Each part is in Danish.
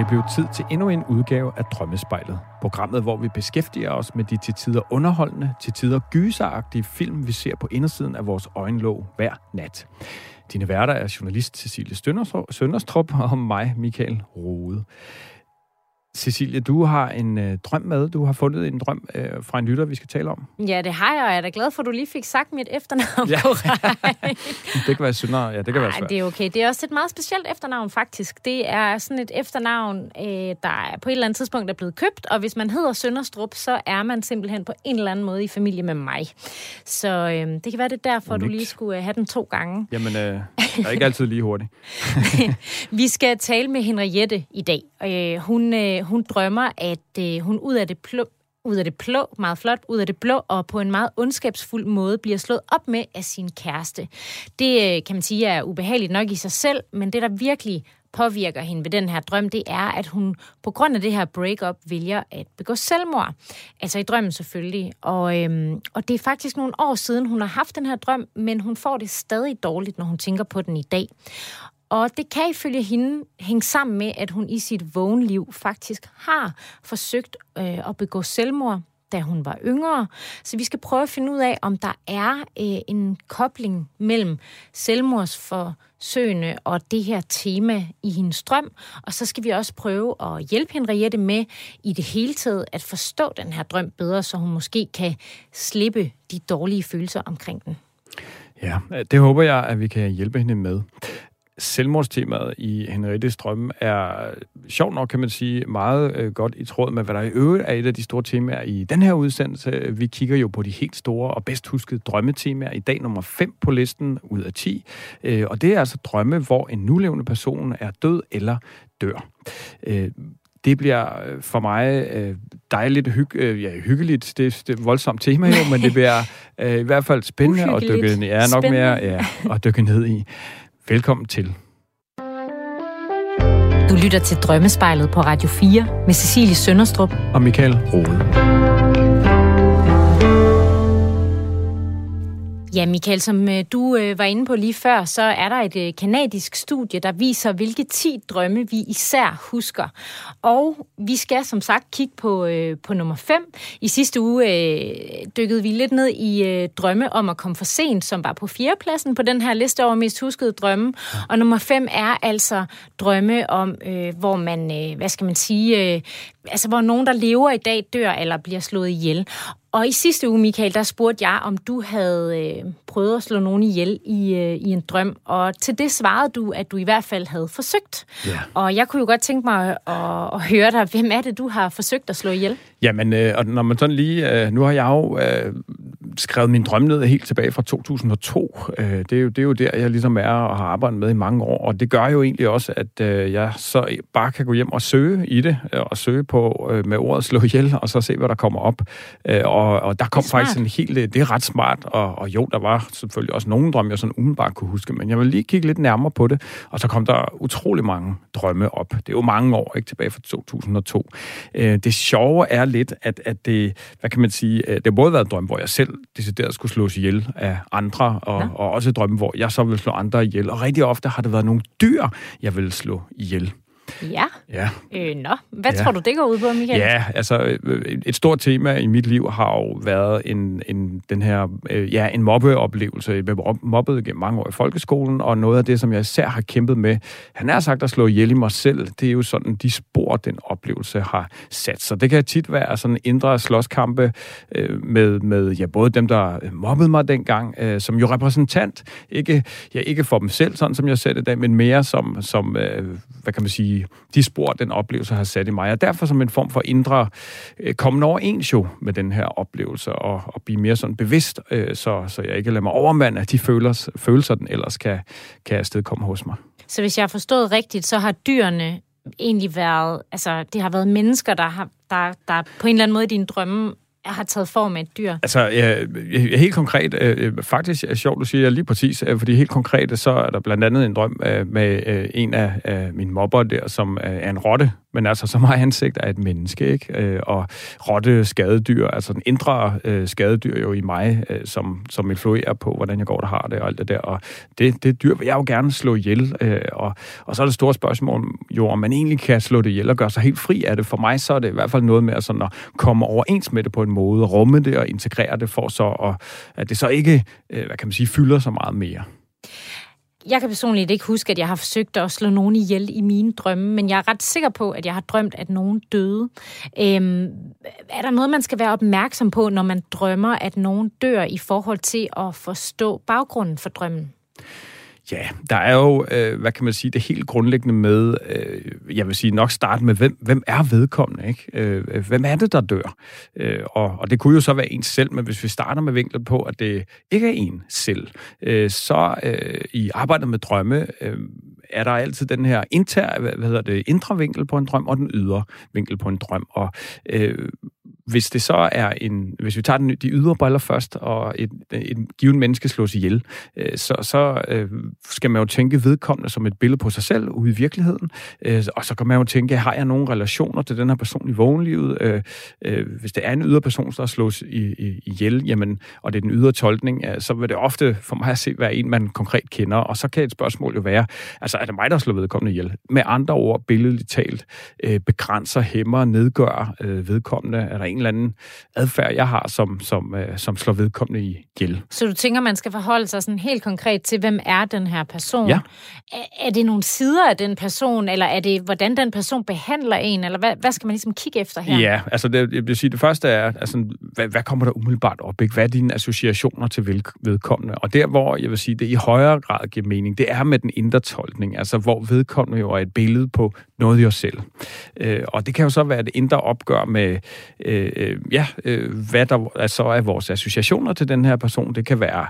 Det er blevet tid til endnu en udgave af Drømmespejlet. Programmet, hvor vi beskæftiger os med de til tider underholdende, til tider gyseragtige film, vi ser på indersiden af vores øjenlåg hver nat. Dine værter er journalist Cecilie Sønderstrup og mig, Michael Rode. Cecilie, du har en øh, drøm med. Du har fundet en drøm øh, fra en lytter, vi skal tale om. Ja, det har jeg, og jeg er da glad for, at du lige fik sagt mit efternavn ja. det kan være synder. Ja, det kan Ej, være svært. det er okay. Det er også et meget specielt efternavn, faktisk. Det er sådan et efternavn, øh, der på et eller andet tidspunkt er blevet købt, og hvis man hedder Sønderstrup, så er man simpelthen på en eller anden måde i familie med mig. Så øh, det kan være, det er derfor, Unikt. du lige skulle øh, have den to gange. Jamen, øh, jeg er ikke altid lige hurtig. vi skal tale med Henriette i dag. Øh, hun... Øh, hun drømmer, at øh, hun ud af det plå, ud af det blå, meget flot, ud af det blå, og på en meget ondskabsfuld måde bliver slået op med af sin kæreste. Det øh, kan man sige er ubehageligt nok i sig selv, men det der virkelig påvirker hende ved den her drøm, det er, at hun på grund af det her breakup vælger at begå selvmord. Altså i drømmen selvfølgelig. Og, øhm, og det er faktisk nogle år siden, hun har haft den her drøm, men hun får det stadig dårligt, når hun tænker på den i dag. Og det kan ifølge hende hænge sammen med, at hun i sit vågenliv faktisk har forsøgt øh, at begå selvmord, da hun var yngre. Så vi skal prøve at finde ud af, om der er øh, en kobling mellem selvmordsforsøgene og det her tema i hendes drøm. Og så skal vi også prøve at hjælpe Henriette med i det hele taget at forstå den her drøm bedre, så hun måske kan slippe de dårlige følelser omkring den. Ja, det håber jeg, at vi kan hjælpe hende med selvmordstemaet i Henriettes drømme er sjovt nok, kan man sige, meget øh, godt i tråd med, hvad der i øvrigt er et af de store temaer i den her udsendelse. Vi kigger jo på de helt store og bedst huskede drømmetemaer. I dag nummer 5 på listen ud af 10. Øh, og det er altså drømme, hvor en nulevende person er død eller dør. Øh, det bliver øh, for mig øh, dejligt hygg, øh, ja, hyggeligt. Det, det er et voldsomt tema jo, men det bliver øh, i hvert fald spændende at dykke, ja, nok mere, ja, at dykke ned i. Velkommen til. Du lytter til Drømmespejlet på Radio 4 med Cecilie Sønderstrup og Michael Rode. Ja, Michael, som øh, du øh, var inde på lige før, så er der et øh, kanadisk studie, der viser, hvilke 10 drømme vi især husker. Og vi skal som sagt kigge på, på nummer 5. I sidste uge øh, dykkede vi lidt ned i øh, drømme om at komme for sent, som var på fjerdepladsen på den her liste over mest huskede drømme. Og nummer 5 er altså drømme om, øh, hvor man, øh, hvad skal man sige, øh, altså hvor nogen, der lever i dag, dør eller bliver slået ihjel. Og i sidste uge, Michael, der spurgte jeg, om du havde øh, prøvet at slå nogen ihjel i, øh, i en drøm. Og til det svarede du, at du i hvert fald havde forsøgt. Ja. Og jeg kunne jo godt tænke mig at, at, at høre dig, hvem er det, du har forsøgt at slå ihjel? Jamen, øh, og når man sådan lige... Øh, nu har jeg jo øh, skrevet min drøm ned helt tilbage fra 2002. Øh, det, er jo, det er jo der, jeg ligesom er og har arbejdet med i mange år. Og det gør jo egentlig også, at øh, jeg så bare kan gå hjem og søge i det, øh, og søge på øh, med ordet slå ihjel, og så se, hvad der kommer op. Øh, og, og der kom faktisk en helt... Det er ret smart, og, og jo, der var selvfølgelig også nogle drømme, jeg sådan umiddelbart kunne huske, men jeg vil lige kigge lidt nærmere på det, og så kom der utrolig mange drømme op. Det er jo mange år, ikke tilbage fra 2002. Øh, det sjove er lidt, at, at det, hvad kan man sige, det har både været drøm, hvor jeg selv decideret skulle slås ihjel af andre, og, ja. og også et drøm, hvor jeg så vil slå andre ihjel. Og rigtig ofte har det været nogle dyr, jeg vil slå ihjel. Ja. ja. Øh, nå, hvad ja. tror du, det går ud på, Michael? Ja, altså øh, et stort tema i mit liv har jo været en, en, den her, øh, ja, en mobbeoplevelse. Jeg blev mobbet gennem mange år i folkeskolen, og noget af det, som jeg især har kæmpet med, han er sagt at slå ihjel i mig selv, det er jo sådan de spor, den oplevelse har sat. Så det kan tit være sådan indre slåskampe øh, med, med ja, både dem, der mobbede mig dengang, øh, som jo repræsentant, ikke, ja, ikke for dem selv, sådan som jeg ser det i dag, men mere som, som øh, hvad kan man sige, de, spor, den oplevelse har sat i mig. Og derfor som en form for indre øh, kommende overens jo med den her oplevelse, og, og blive mere sådan bevidst, øh, så, så jeg ikke lader mig overmande af de følelser, følelser, den ellers kan, kan afstedkomme hos mig. Så hvis jeg har forstået rigtigt, så har dyrene egentlig været, altså det har været mennesker, der har der, der på en eller anden måde i dine drømme har taget form af et dyr? Altså, ja, helt konkret, øh, øh, faktisk er sjovt, du siger lige præcis, øh, fordi helt konkret, så er der blandt andet en drøm øh, med øh, en af øh, mine mobber der, som øh, er en rotte, men altså så meget ansigt er et menneske, ikke? Øh, og rotte skadedyr, altså den indre øh, skadedyr jo i mig, øh, som, som influerer på, hvordan jeg går der har det og alt det der. Og det, det dyr vil jeg jo gerne slå ihjel. Øh, og, og så er det store spørgsmål jo, om man egentlig kan slå det ihjel og gøre sig helt fri af det. For mig så er det i hvert fald noget med at, sådan at komme overens med det på en måde, rumme det og integrere det for så, at, at det så ikke, øh, hvad kan man sige, fylder så meget mere. Jeg kan personligt ikke huske, at jeg har forsøgt at slå nogen ihjel i mine drømme, men jeg er ret sikker på, at jeg har drømt, at nogen døde. Øhm, er der noget, man skal være opmærksom på, når man drømmer, at nogen dør i forhold til at forstå baggrunden for drømmen? Ja, der er jo, øh, hvad kan man sige, det helt grundlæggende med, øh, jeg vil sige nok starte med, hvem, hvem er vedkommende, ikke? Øh, hvem er det, der dør? Øh, og, og det kunne jo så være en selv, men hvis vi starter med vinklet på, at det ikke er en selv, øh, så øh, i arbejdet med drømme, øh, er der altid den her inter, hvad hedder det, indre vinkel på en drøm, og den ydre vinkel på en drøm. Og øh, hvis det så er en, hvis vi tager den, de ydre briller først, og et, et givet menneske slås ihjel, øh, så, så øh, skal man jo tænke vedkommende som et billede på sig selv ude i virkeligheden, øh, og så kan man jo tænke, har jeg nogle relationer til den her person i vågenlivet? Øh, øh, hvis det er en ydre person, der slås i, i, ihjel, jamen, og det er den ydre tolkning, øh, så vil det ofte for mig at se være en, man konkret kender, og så kan et spørgsmål jo være, altså er det mig, der slår vedkommende ihjel? Med andre ord, billedligt talt, øh, begrænser, hæmmer, nedgør øh, vedkommende, er der en eller anden adfærd, jeg har, som, som, øh, som slår vedkommende i gæld. Så du tænker, man skal forholde sig sådan helt konkret til, hvem er den her person? Ja. Er, er det nogle sider af den person, eller er det, hvordan den person behandler en, eller hvad, hvad skal man ligesom kigge efter her? Ja, altså det, jeg vil sige, det første er, altså, hvad, hvad kommer der umiddelbart op? Ikke? Hvad er dine associationer til vedkommende? Og der, hvor jeg vil sige, det i højere grad giver mening, det er med den indre tolkning, altså hvor vedkommende jo er et billede på noget i os selv. Øh, og det kan jo så være et indre opgør med, øh, øh ja, øh, hvad der er altså er vores associationer til den her person. Det kan være,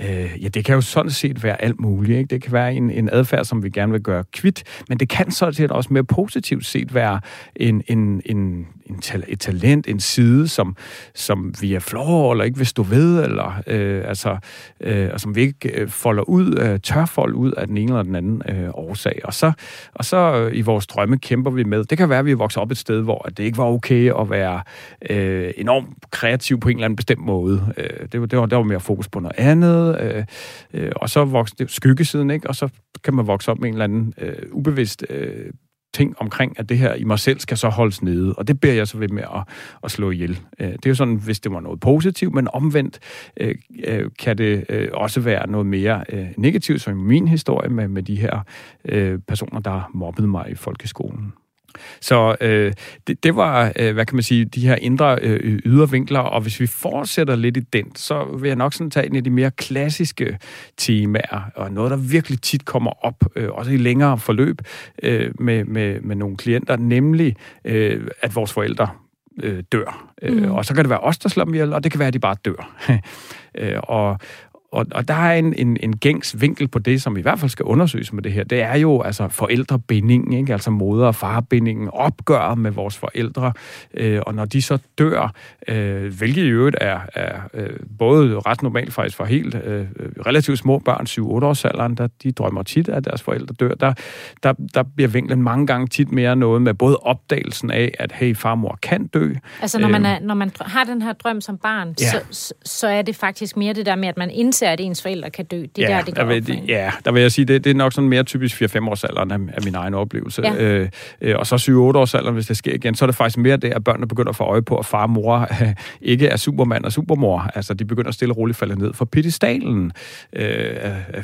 øh, ja, det kan jo sådan set være alt muligt. Ikke? Det kan være en, en adfærd, som vi gerne vil gøre kvitt, men det kan sådan set også mere positivt set være en, en, en, en, et talent, en side, som, som vi er flår eller ikke vil stå ved, eller øh, altså, øh, og som vi ikke øh, folder ud, øh, tør folde ud af den ene eller den anden øh, årsag. Og så, og så øh, i vores drømme kæmper vi med, det kan være, at vi er vokset op et sted, hvor det ikke var okay at være øh, enormt kreativ på en eller anden bestemt måde. Øh, det, var, det, var, der var mere fokus på noget andet, øh, øh, og så vokser det skyggesiden, ikke? og så kan man vokse op med en eller anden øh, ubevidst øh, ting omkring, at det her i mig selv skal så holdes nede, og det beder jeg så ved med at, at slå ihjel. Øh, det er jo sådan, hvis det var noget positivt, men omvendt øh, øh, kan det også være noget mere negativt, som i min historie med, med de her personer, der mobbede mig i folkeskolen. Så øh, det, det var, øh, hvad kan man sige, de her indre øh, ydervinkler, og hvis vi fortsætter lidt i den, så vil jeg nok sådan tage en af de mere klassiske temaer, og noget, der virkelig tit kommer op, øh, også i længere forløb øh, med, med, med nogle klienter, nemlig øh, at vores forældre øh, dør. Øh, mm. Øh, og så kan det være os, der slår dem ihjel, og det kan være, at de bare dør. øh, og, og, og der er en, en, en gængs vinkel på det, som i hvert fald skal undersøges med det her. Det er jo altså forældrebindingen, ikke? altså moder- og farbindingen, opgøret med vores forældre. Øh, og når de så dør, øh, hvilket i øvrigt er, er øh, både ret normalt faktisk for helt øh, relativt små børn, 7-8 års alderen, der de drømmer tit, at deres forældre dør. Der, der, der bliver vinklen mange gange tit mere noget med både opdagelsen af, at hey, farmor kan dø. Altså når man, øh, er, når man har den her drøm som barn, ja. så, så er det faktisk mere det der med, at man indser, indser, at ens forældre kan dø. Det er ja, der, det går der vil, Ja, der vil jeg sige, det, det er nok sådan mere typisk 4-5 års alderen af, af min egen oplevelse. Ja. Øh, øh, og så 7-8 års alderen, hvis det sker igen, så er det faktisk mere det, at børnene begynder at få øje på, at far og mor øh, ikke er supermand og supermor. Altså, de begynder at stille og roligt falde ned for pedestalen. Øh,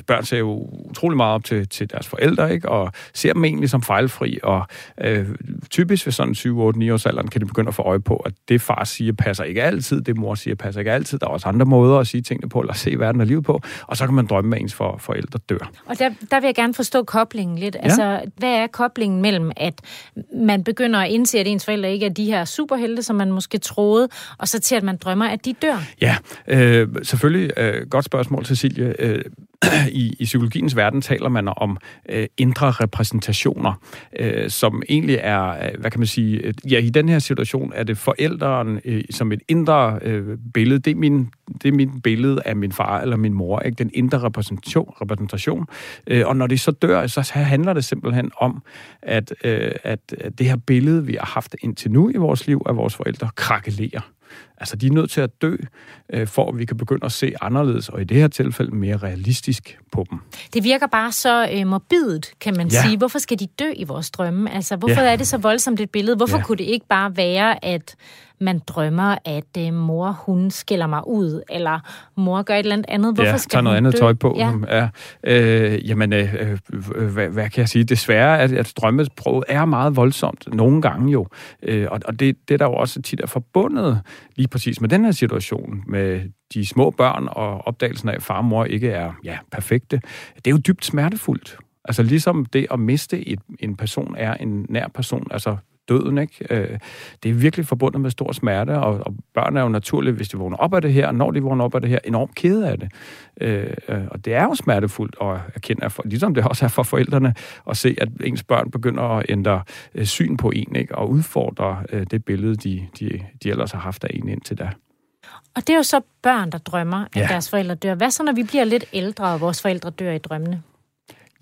børn ser jo utrolig meget op til, til deres forældre, ikke? og ser dem egentlig som fejlfri. Og øh, typisk ved sådan 7-8-9 års alderen kan de begynde at få øje på, at det far siger passer ikke altid, det mor siger passer ikke altid. Der er også andre måder at sige tingene på, eller se verden liv på, og så kan man drømme, at ens for, forældre dør. Og der, der vil jeg gerne forstå koblingen lidt. Ja. Altså, hvad er koblingen mellem, at man begynder at indse, at ens forældre ikke er de her superhelte, som man måske troede, og så til, at man drømmer, at de dør? Ja, øh, selvfølgelig. Øh, godt spørgsmål, Cecilie. Øh, i, i psykologiens verden taler man om øh, indre repræsentationer, øh, som egentlig er, øh, hvad kan man sige, øh, ja, i den her situation er det forældren øh, som et indre øh, billede. Det er, min, det er min billede af min far eller min mor, ikke? den indre repræsentation. repræsentation. Øh, og når de så dør, så handler det simpelthen om, at, øh, at det her billede, vi har haft indtil nu i vores liv af vores forældre, krakelerer. Altså, de er nødt til at dø, øh, for at vi kan begynde at se anderledes, og i det her tilfælde mere realistisk på dem. Det virker bare så øh, morbidt, kan man ja. sige. Hvorfor skal de dø i vores drømme? Altså, hvorfor ja. er det så voldsomt et billede? Hvorfor ja. kunne det ikke bare være, at man drømmer, at øh, mor, hun skiller mig ud, eller mor gør et eller andet Hvorfor ja, skal tager noget andet dø? tøj på. Ja. Ja. Øh, jamen, øh, øh, hvad, hvad kan jeg sige? Desværre, at, at drømmesproget er meget voldsomt, nogle gange jo. Øh, og og det, det der jo også tit er forbundet lige præcis med den her situation, med de små børn og opdagelsen af, at far og mor ikke er ja, perfekte, det er jo dybt smertefuldt. Altså ligesom det at miste et, en person er en nær person, altså døden. Ikke? Øh, det er virkelig forbundet med stor smerte, og, og børn er jo naturligt, hvis de vågner op af det her, når de vågner op af det her, enormt kede af det. Øh, øh og det er jo smertefuldt at erkende, for, ligesom det også er for forældrene, at se, at ens børn begynder at ændre øh, syn på en, ikke? og udfordre øh, det billede, de, de, de ellers har haft af en indtil da. Og det er jo så børn, der drømmer, at ja. deres forældre dør. Hvad så, når vi bliver lidt ældre, og vores forældre dør i drømmene?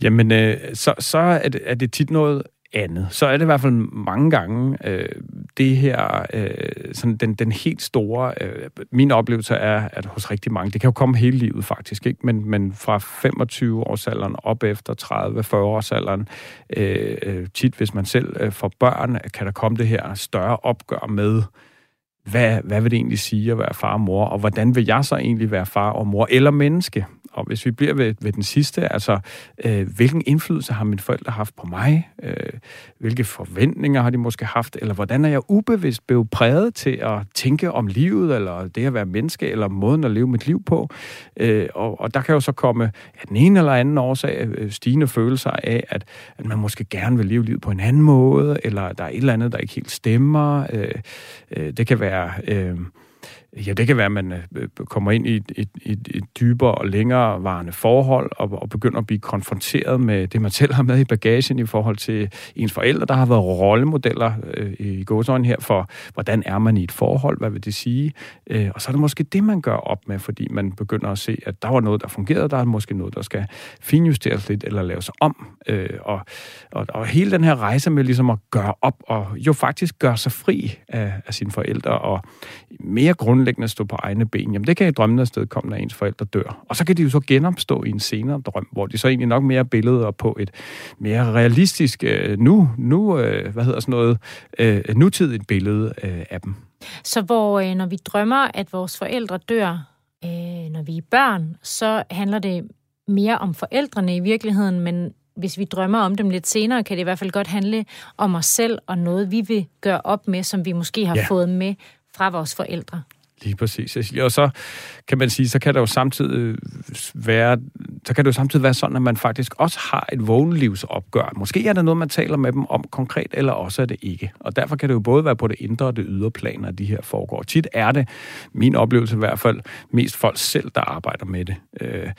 Jamen, øh, så, så er, det, er det tit noget andet. Så er det i hvert fald mange gange øh, det her, øh, sådan den, den helt store, øh, min oplevelse er, at hos rigtig mange, det kan jo komme hele livet faktisk, ikke? Men, men fra 25 års alderen op efter 30-40 års alderen, øh, øh, tit hvis man selv øh, får børn, kan der komme det her større opgør med, hvad, hvad vil det egentlig sige at være far og mor, og hvordan vil jeg så egentlig være far og mor eller menneske? Og hvis vi bliver ved, ved den sidste, altså, øh, hvilken indflydelse har mine forældre haft på mig? Øh, hvilke forventninger har de måske haft? Eller hvordan er jeg ubevidst blevet præget til at tænke om livet, eller det at være menneske, eller måden at leve mit liv på? Øh, og, og der kan jo så komme ja, den ene eller anden årsag øh, stigende følelser af, at, at man måske gerne vil leve livet på en anden måde, eller der er et eller andet, der ikke helt stemmer. Øh, øh, det kan være... Øh, Ja, det kan være, at man øh, kommer ind i et, et, et, et dybere og længere varende forhold, og, og begynder at blive konfronteret med det, man selv har med i bagagen i forhold til ens forældre, der har været rollemodeller øh, i gåsøjne her for, hvordan er man i et forhold, hvad vil det sige? Øh, og så er det måske det, man gør op med, fordi man begynder at se, at der var noget, der fungerede, der er måske noget, der skal finjusteres lidt eller laves om. Øh, og, og, og hele den her rejse med ligesom at gøre op, og jo faktisk gøre sig fri af, af sine forældre, og mere grund grundlæggende stå på egne ben, jamen det kan i drømmen afsted komme, når ens forældre dør. Og så kan de jo så genopstå i en senere drøm, hvor de så egentlig nok mere billeder på et mere realistisk, øh, nu, nu øh, hvad hedder sådan noget, øh, nutidigt billede øh, af dem. Så hvor øh, når vi drømmer, at vores forældre dør, øh, når vi er børn, så handler det mere om forældrene i virkeligheden, men hvis vi drømmer om dem lidt senere, kan det i hvert fald godt handle om os selv og noget, vi vil gøre op med, som vi måske har ja. fået med fra vores forældre. Lige præcis, Cecilie. Og så kan man sige, så kan der jo samtidig være, så kan det jo samtidig være sådan, at man faktisk også har et vågenlivsopgør. Måske er det noget, man taler med dem om konkret, eller også er det ikke. Og derfor kan det jo både være på det indre og det ydre plan, at de her foregår. Tit er det, min oplevelse i hvert fald, mest folk selv, der arbejder med det. Øh,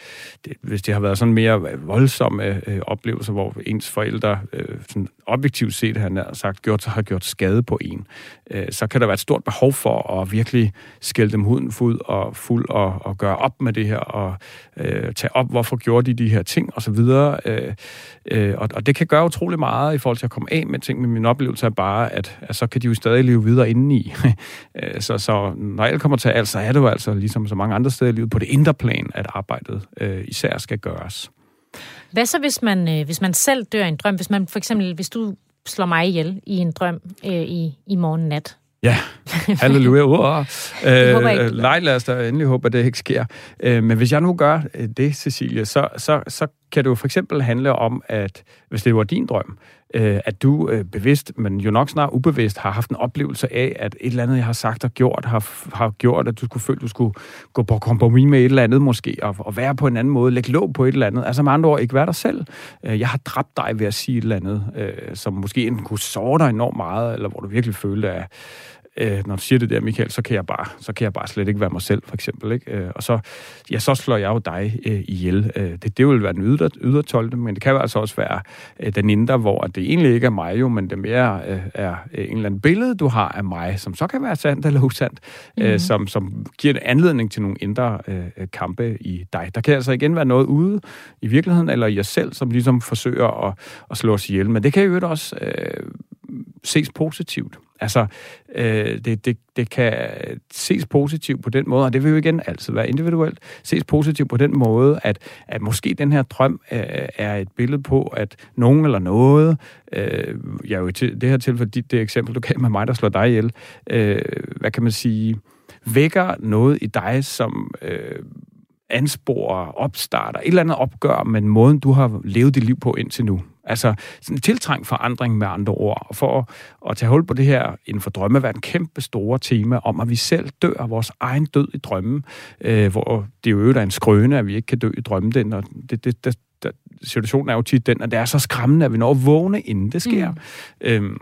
det hvis det har været sådan mere voldsomme øh, oplevelser, hvor ens forældre øh, sådan objektivt set har sagt, gjort, har gjort skade på en, øh, så kan der være et stort behov for at virkelig skælde dem huden fuld og fuld og, og gøre op med det her og øh, tage op, hvorfor gjorde de de her ting og så videre. Øh, øh, og, og det kan gøre utrolig meget i forhold til at komme af med ting, men min oplevelse er bare, at, at så kan de jo stadig leve videre indeni. Øh, så, så når alt kommer til alt, så er det jo altså ligesom så mange andre steder i livet på det indre plan, at arbejdet øh, især skal gøres. Hvad så, hvis man, øh, hvis man selv dør i en drøm? Hvis man for eksempel, hvis du slår mig ihjel i en drøm øh, i, i morgen nat, Ja, halleluja. Uh, øh, nej, lad os da endelig håbe, at det ikke sker. Øh, men hvis jeg nu gør øh, det, Cecilie, så, så, så kan det jo for eksempel handle om, at hvis det var din drøm, øh, at du øh, bevidst, men jo nok snart ubevidst, har haft en oplevelse af, at et eller andet, jeg har sagt og gjort, har, har gjort, at du skulle føle, at du skulle gå på kompromis med et eller andet måske, og, og være på en anden måde, lægge låg på et eller andet. Altså med andre ord, ikke være dig selv. Øh, jeg har dræbt dig ved at sige et eller andet, øh, som måske enten kunne såre dig enormt meget, eller hvor du virkelig følte, at øh, når du siger det der, Michael, så kan jeg bare, så kan jeg bare slet ikke være mig selv, for eksempel. Ikke? Øh, og så, ja, så slår jeg jo dig øh, ihjel. Øh, det, det vil være den ydre, ydre 12. men det kan jo altså også være øh, den indre, hvor det egentlig ikke er mig jo, men det mere øh, er øh, en eller anden billede, du har af mig, som så kan være sandt eller usandt, mm. øh, mhm. som, som giver en anledning til nogle indre øh, kampe i dig. Der kan altså igen være noget ude i virkeligheden, eller i jer selv, som ligesom forsøger at, at slå os ihjel. Men det kan jo også øh, ses positivt. Altså, øh, det, det, det kan ses positivt på den måde, og det vil jo igen altid være individuelt, ses positivt på den måde, at, at måske den her drøm øh, er et billede på, at nogen eller noget, øh, jeg er jo til det her tilfælde, dit, det eksempel, du kan med mig, der slår dig ihjel, øh, hvad kan man sige, vækker noget i dig, som øh, ansporer, opstarter, et eller andet opgør med måden, du har levet dit liv på indtil nu. Altså sådan en tiltrængt forandring med andre ord. Og for at, at tage hul på det her inden for drømmeverden, kæmpe store tema om, at vi selv dør vores egen død i drømmen, øh, hvor det jo er en skrøne, at vi ikke kan dø i drømmen. Den, og det, det, det, situationen er jo tit den, at det er så skræmmende, at vi når at vågne, inden det sker. Mm. Øhm,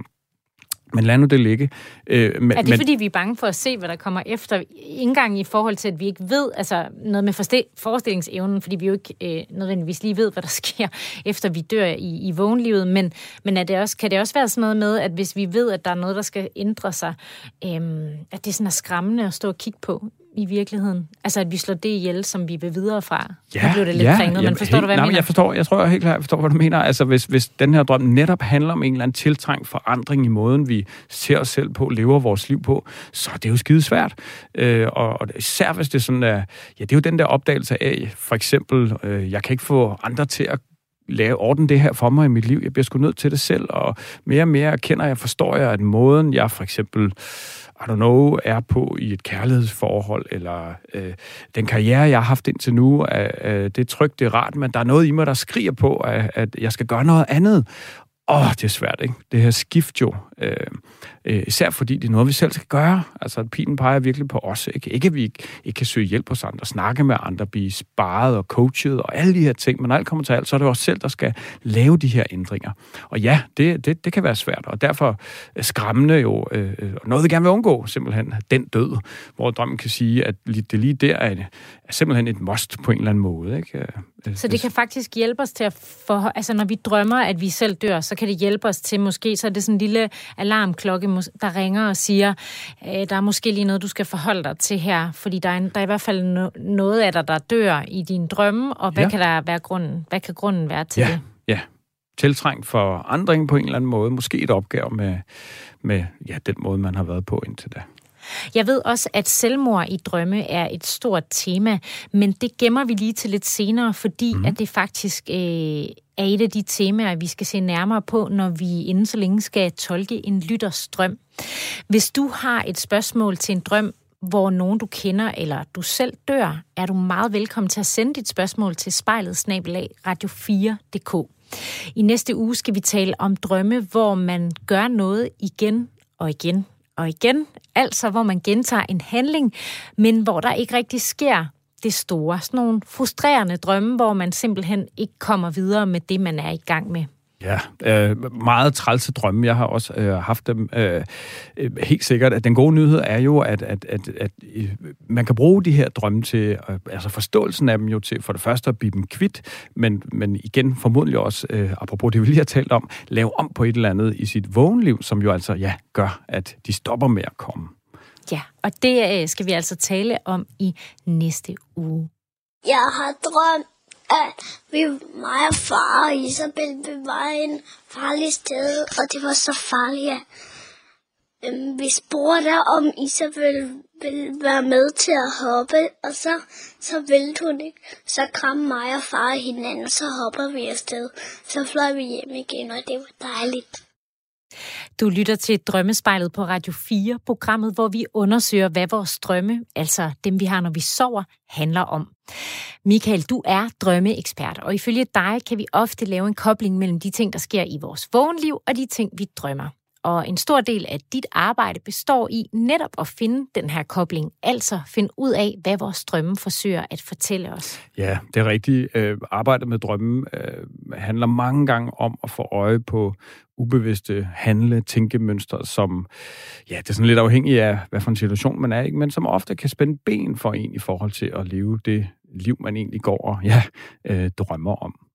men lad nu det ligge. Øh, men, er det men, fordi, vi er bange for at se, hvad der kommer efter? Indgang i forhold til, at vi ikke ved, altså noget med forestillingsevnen, fordi vi jo ikke øh, nødvendigvis lige ved, hvad der sker, efter vi dør i, i vågenlivet. Men, men er det også, kan det også være sådan noget med, at hvis vi ved, at der er noget, der skal ændre sig, øh, at det sådan er skræmmende at stå og kigge på? I virkeligheden? Altså, at vi slår det ihjel, som vi vil videre fra? Ja, nu blev det lidt ja, kringlet, men forstår helt, du, hvad jeg nej, mener? Jeg forstår, jeg tror jeg helt klart, jeg forstår, hvad du mener. Altså, hvis, hvis den her drøm netop handler om en eller anden tiltrængt forandring i måden, vi ser os selv på, lever vores liv på, så er det jo skide svært. Øh, og, og især hvis det er sådan, at, ja, det er jo den der opdagelse af, for eksempel, øh, jeg kan ikke få andre til at lave orden det her for mig i mit liv. Jeg bliver sgu nødt til det selv, og mere og mere kender jeg, forstår jeg, at måden, jeg for eksempel i don't know, er på i et kærlighedsforhold, eller øh, den karriere, jeg har haft indtil nu, er, øh, det er trygt, det er rart, men der er noget i mig, der skriger på, at, at jeg skal gøre noget andet. Åh, oh, det er svært, ikke? Det her skift jo. Øh, øh, især fordi det er noget, vi selv skal gøre. Altså, pilen peger virkelig på os. Ikke, ikke at vi ikke, ikke kan søge hjælp hos andre, snakke med andre, blive sparet og coachet og alle de her ting. Men når alt kommer til alt, så er det også selv, der skal lave de her ændringer. Og ja, det, det, det kan være svært. Og derfor skræmmende jo øh, noget, vi gerne vil undgå, simpelthen den død, hvor drømmen kan sige, at det lige der er, er simpelthen et must på en eller anden måde. Ikke? Øh, så det kan faktisk hjælpe os til at få... Altså, når vi drømmer, at vi selv dør, så kan det hjælpe os til måske, så er det sådan en lille alarmklokke, der ringer og siger, øh, der er måske lige noget, du skal forholde dig til her, fordi der er, en, der er i hvert fald no, noget af dig, der dør i din drømme, og hvad ja. kan der være grunden? Hvad kan grunden være til ja. det? Ja, tiltrængt for andre på en eller anden måde. Måske et opgave med, med ja, den måde, man har været på indtil da. Jeg ved også, at selvmord i drømme er et stort tema, men det gemmer vi lige til lidt senere, fordi mm. at det faktisk øh, er et af de temaer, vi skal se nærmere på, når vi inden så længe skal tolke en lytters drøm. Hvis du har et spørgsmål til en drøm, hvor nogen du kender eller du selv dør, er du meget velkommen til at sende dit spørgsmål til spejlet radio4.dk. I næste uge skal vi tale om drømme, hvor man gør noget igen og igen og igen, altså hvor man gentager en handling, men hvor der ikke rigtig sker det store. Sådan nogle frustrerende drømme, hvor man simpelthen ikke kommer videre med det, man er i gang med. Ja, øh, meget trælse drømme. Jeg har også øh, haft dem øh, øh, helt sikkert. At den gode nyhed er jo, at, at, at, at øh, man kan bruge de her drømme til, øh, altså forståelsen af dem jo til for det første at blive dem kvidt, men, men igen formodentlig også, øh, apropos det vi lige har talt om, lave om på et eller andet i sit vågenliv, som jo altså, ja, gør, at de stopper med at komme. Ja, og det øh, skal vi altså tale om i næste uge. Jeg har drømt at vi, mig og far og Isabel var en farlig sted, og det var så farligt, at øhm, vi spurgte, om Isabel ville være med til at hoppe, og så, så ville hun ikke. Så kram mig og far hinanden, så hopper vi afsted. Så fløj vi hjem igen, og det var dejligt. Du lytter til Drømmespejlet på Radio 4, programmet, hvor vi undersøger, hvad vores drømme, altså dem vi har, når vi sover, handler om. Michael, du er drømmeekspert, og ifølge dig kan vi ofte lave en kobling mellem de ting, der sker i vores vågenliv, og de ting, vi drømmer og en stor del af dit arbejde består i netop at finde den her kobling, altså finde ud af, hvad vores drømme forsøger at fortælle os. Ja, det er rigtigt. Øh, arbejdet med drømme øh, handler mange gange om at få øje på ubevidste handle, tænkemønstre, som, ja, det er sådan lidt afhængigt af, hvad for en situation man er i, men som ofte kan spænde ben for en i forhold til at leve det liv, man egentlig går og ja, øh, drømmer om.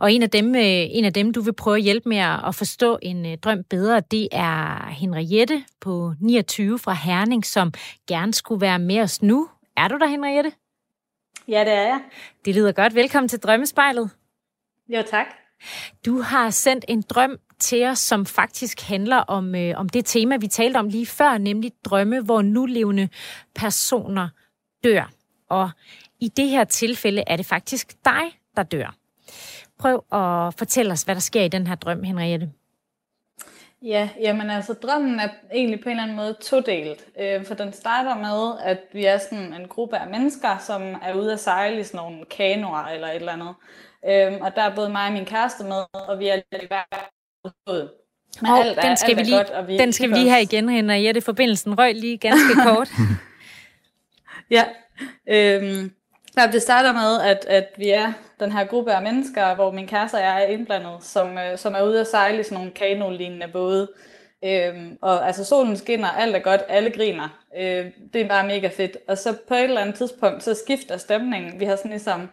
Og en af, dem, øh, en af dem, du vil prøve at hjælpe med at forstå en øh, drøm bedre, det er Henriette på 29 fra Herning, som gerne skulle være med os nu. Er du der, Henriette? Ja, det er jeg. Det lyder godt. Velkommen til Drømmespejlet. Jo, tak. Du har sendt en drøm til os, som faktisk handler om, øh, om det tema, vi talte om lige før, nemlig drømme, hvor nulevende personer dør. Og i det her tilfælde er det faktisk dig, der dør. Prøv at fortælle os, hvad der sker i den her drøm, Henriette. Ja, jamen altså drømmen er egentlig på en eller anden måde todelt. Øh, for den starter med, at vi er sådan en gruppe af mennesker, som er ude at sejle i sådan nogle kanoer eller et eller andet. Øh, og der er både mig og min kæreste med, og vi er i hver båd. Men oh, alt er, den skal, alt vi lige, godt, og vi den skal vi lige have igen, Henriette. Forbindelsen røg lige ganske kort. ja, øhm, det starter med, at, at vi er den her gruppe af mennesker, hvor min kæreste og jeg er indblandet, som, øh, som er ude at sejle i sådan nogle kanolignende både. Øhm, og altså solen skinner, alt er godt, alle griner. Øh, det er bare mega fedt. Og så på et eller andet tidspunkt, så skifter stemningen. Vi har sådan ligesom,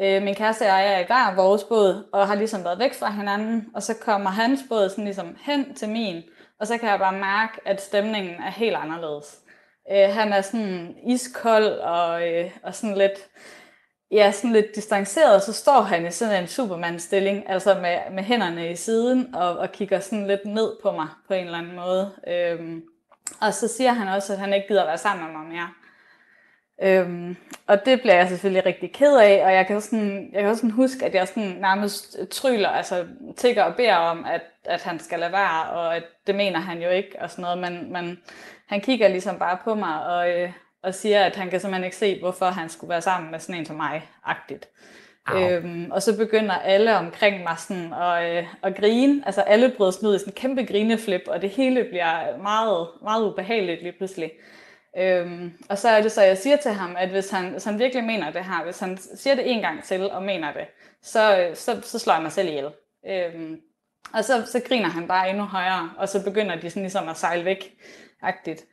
øh, min kæreste og jeg er i hver vores båd, og har ligesom været væk fra hinanden, og så kommer hans båd sådan ligesom hen til min, og så kan jeg bare mærke, at stemningen er helt anderledes. Øh, han er sådan iskold og, øh, og sådan lidt, ja, sådan lidt distanceret, og så står han i sådan en supermandstilling, altså med, med hænderne i siden, og, og kigger sådan lidt ned på mig på en eller anden måde. Øhm, og så siger han også, at han ikke gider være sammen med mig mere. Øhm, og det bliver jeg selvfølgelig rigtig ked af, og jeg kan, sådan, jeg kan også sådan huske, at jeg sådan nærmest tryller, altså tigger og beder om, at, at han skal lade være, og at det mener han jo ikke, og sådan noget, men, men han kigger ligesom bare på mig og, øh, og siger, at han kan simpelthen ikke se, hvorfor han skulle være sammen med sådan en som mig, agtigt. Øhm, og så begynder alle omkring mig sådan at, øh, at grine. Altså alle bryder sådan ud i sådan en kæmpe grineflip, og det hele bliver meget, meget ubehageligt lige pludselig. Øhm, og så er det så, jeg siger til ham, at hvis han, hvis han virkelig mener det her, hvis han siger det en gang til og mener det, så, øh, så, så slår jeg mig selv ihjel. Øhm, og så, så griner han bare endnu højere, og så begynder de sådan ligesom at sejle væk agtigt.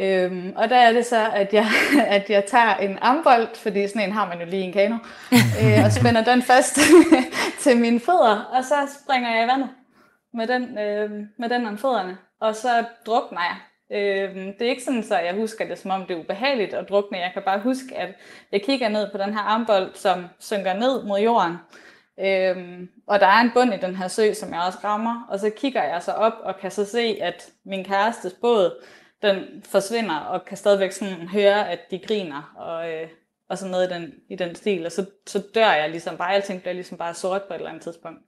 Øhm, og der er det så, at jeg, at jeg tager en armbold, fordi sådan en har man jo lige i en kano, øh, og spænder den fast til mine fødder, og så springer jeg i vandet med den, øh, med den om fødderne, og så drukner jeg. Øh, det er ikke sådan, så jeg husker det, som om det er ubehageligt at drukne. Jeg kan bare huske, at jeg kigger ned på den her armbold, som synker ned mod jorden, Øhm, og der er en bund i den her sø, som jeg også rammer, og så kigger jeg så op og kan så se, at min kærestes båd, den forsvinder, og kan stadigvæk sådan høre, at de griner, og, øh, og sådan noget i den, i den stil. Og så, så dør jeg ligesom bare, alting bliver ligesom bare sort på et eller andet tidspunkt.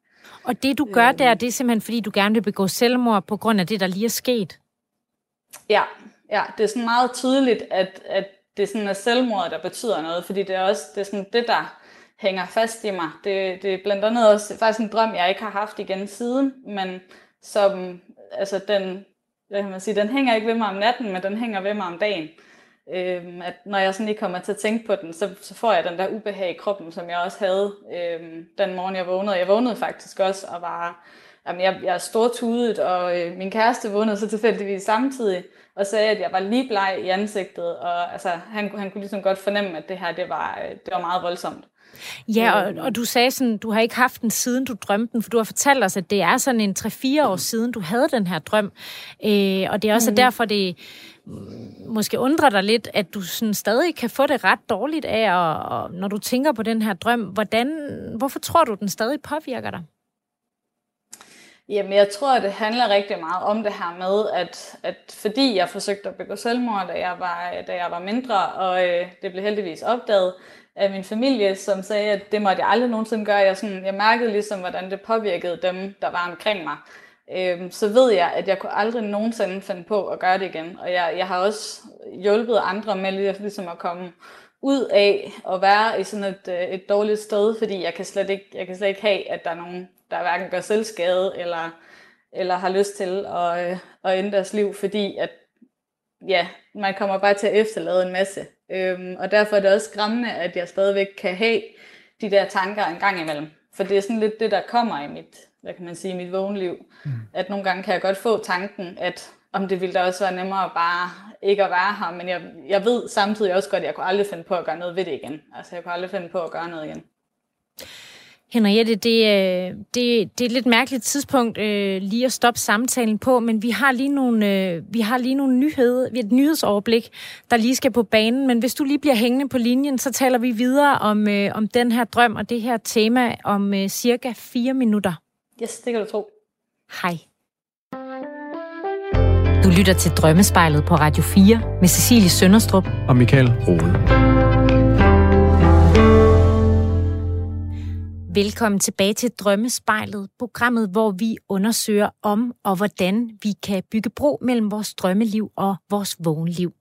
Og det du gør der, øhm. det er simpelthen fordi, du gerne vil begå selvmord på grund af det, der lige er sket? Ja, ja det er sådan meget tydeligt, at, at det sådan er selvmord, der betyder noget, fordi det er også det er sådan det, der hænger fast i mig. Det, det er blandt andet også faktisk en drøm, jeg ikke har haft igen siden, men som, altså den, hvad kan man sige, den hænger ikke ved mig om natten, men den hænger ved mig om dagen. Øhm, at når jeg sådan lige kommer til at tænke på den, så, så får jeg den der ubehag i kroppen, som jeg også havde øhm, den morgen, jeg vågnede. Jeg vågnede faktisk også og var, jamen jeg, jeg er stortudet, og øh, min kæreste vågnede så tilfældigvis samtidig, og sagde, at jeg var lige bleg i ansigtet, og altså, han, han kunne ligesom godt fornemme, at det her, det var, øh, det var meget voldsomt. Ja, og, og du sagde sådan, du har ikke haft den siden du drømte den, for du har fortalt os, at det er sådan en 3-4 år siden, du havde den her drøm. Øh, og det er også mm. derfor, det måske undrer dig lidt, at du sådan stadig kan få det ret dårligt af, og, og når du tænker på den her drøm, hvordan, hvorfor tror du, den stadig påvirker dig? Jamen, jeg tror, det handler rigtig meget om det her med, at, at fordi jeg forsøgte at begå selvmord, da jeg var, da jeg var mindre, og øh, det blev heldigvis opdaget, af min familie, som sagde, at det måtte jeg aldrig nogensinde gøre. Jeg, sådan, jeg mærkede ligesom, hvordan det påvirkede dem, der var omkring mig. Øhm, så ved jeg, at jeg kunne aldrig nogensinde finde på at gøre det igen. Og jeg, jeg har også hjulpet andre med ligesom at komme ud af at være i sådan et, øh, et dårligt sted, fordi jeg kan, slet ikke, jeg kan slet ikke have, at der er nogen, der hverken gør selvskade eller eller har lyst til at, øh, at ende deres liv, fordi at, ja, man kommer bare til at efterlade en masse. Øhm, og derfor er det også skræmmende, at jeg stadigvæk kan have de der tanker en gang imellem. For det er sådan lidt det, der kommer i mit, hvad kan man sige, mit vågenliv. Mm. At nogle gange kan jeg godt få tanken, at om det ville da også være nemmere bare ikke at være her, men jeg, jeg ved samtidig også godt, at jeg kunne aldrig finde på at gøre noget ved det igen. Altså jeg kunne aldrig finde på at gøre noget igen. Henriette, det, øh, det, det er et lidt mærkeligt tidspunkt øh, lige at stoppe samtalen på, men vi har lige nogle, øh, vi har lige nogle nyheder, et nyhedsoverblik, der lige skal på banen. Men hvis du lige bliver hængende på linjen, så taler vi videre om, øh, om den her drøm og det her tema om øh, cirka fire minutter. Yes, det kan du tro. Hej. Du lytter til Drømmespejlet på Radio 4 med Cecilie Sønderstrup og Michael Rode. Velkommen tilbage til Drømmespejlet, programmet, hvor vi undersøger om og hvordan vi kan bygge bro mellem vores drømmeliv og vores vågenliv.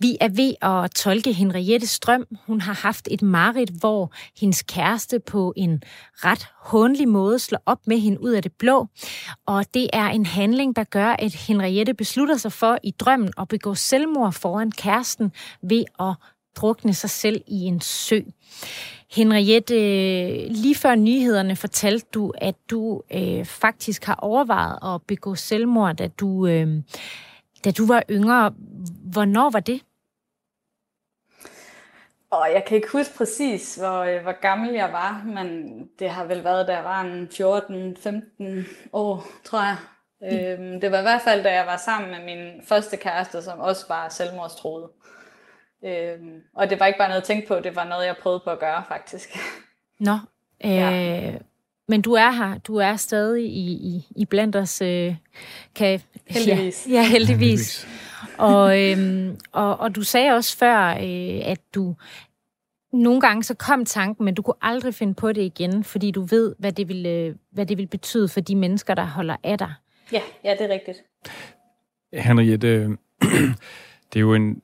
Vi er ved at tolke Henriette Strøm. Hun har haft et mareridt, hvor hendes kæreste på en ret håndelig måde slår op med hende ud af det blå. Og det er en handling, der gør, at Henriette beslutter sig for i drømmen at begå selvmord foran kæresten ved at drukne sig selv i en sø. Henriette, lige før nyhederne fortalte du, at du øh, faktisk har overvejet at begå selvmord, da du, øh, da du var yngre. Hvornår var det? Og jeg kan ikke huske præcis, hvor, øh, hvor gammel jeg var, men det har vel været, da jeg var en 14-15 år, tror jeg. Mm. Øhm, det var i hvert fald, da jeg var sammen med min første kæreste, som også var selvmordstroet. Øhm, og det var ikke bare noget at tænke på, det var noget, jeg prøvede på at gøre, faktisk. Nå, øh, ja. men du er her, du er stadig i, i, i blandt os. Øh, kan, heldigvis. Ja, ja heldigvis. og, øhm, og, og du sagde også før, øh, at du nogle gange så kom tanken, men du kunne aldrig finde på det igen, fordi du ved, hvad det vil, hvad det vil betyde for de mennesker, der holder af dig. Ja, ja, det er rigtigt. Henriette, det er jo en,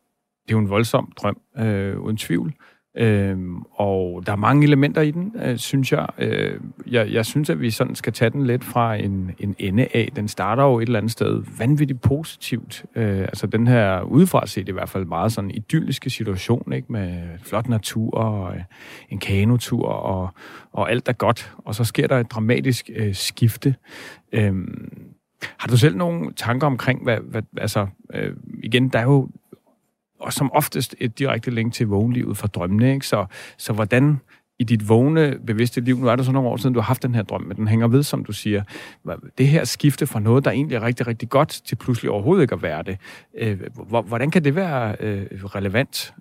det er jo en voldsom drøm, øh, uden tvivl. Øhm, og der er mange elementer i den, øh, synes jeg. Øh, jeg. Jeg synes, at vi sådan skal tage den lidt fra en, en ende af. Den starter jo et eller andet sted vanvittigt positivt. Øh, altså den her udefra set i hvert fald meget sådan idylliske situation, ikke? med flot natur og øh, en kanotur og, og alt er godt. Og så sker der et dramatisk øh, skifte. Øh, har du selv nogle tanker omkring, hvad, hvad altså, øh, igen, der er jo og som oftest et direkte link til vågenlivet fra drømmene. Ikke? Så, så hvordan i dit vågne, bevidste liv, nu er det så nogle år siden, du har haft den her drøm, men den hænger ved, som du siger. Det her skifte fra noget, der egentlig er rigtig, rigtig godt, til pludselig overhovedet ikke at være det. Øh, hvordan kan det være øh, relevant?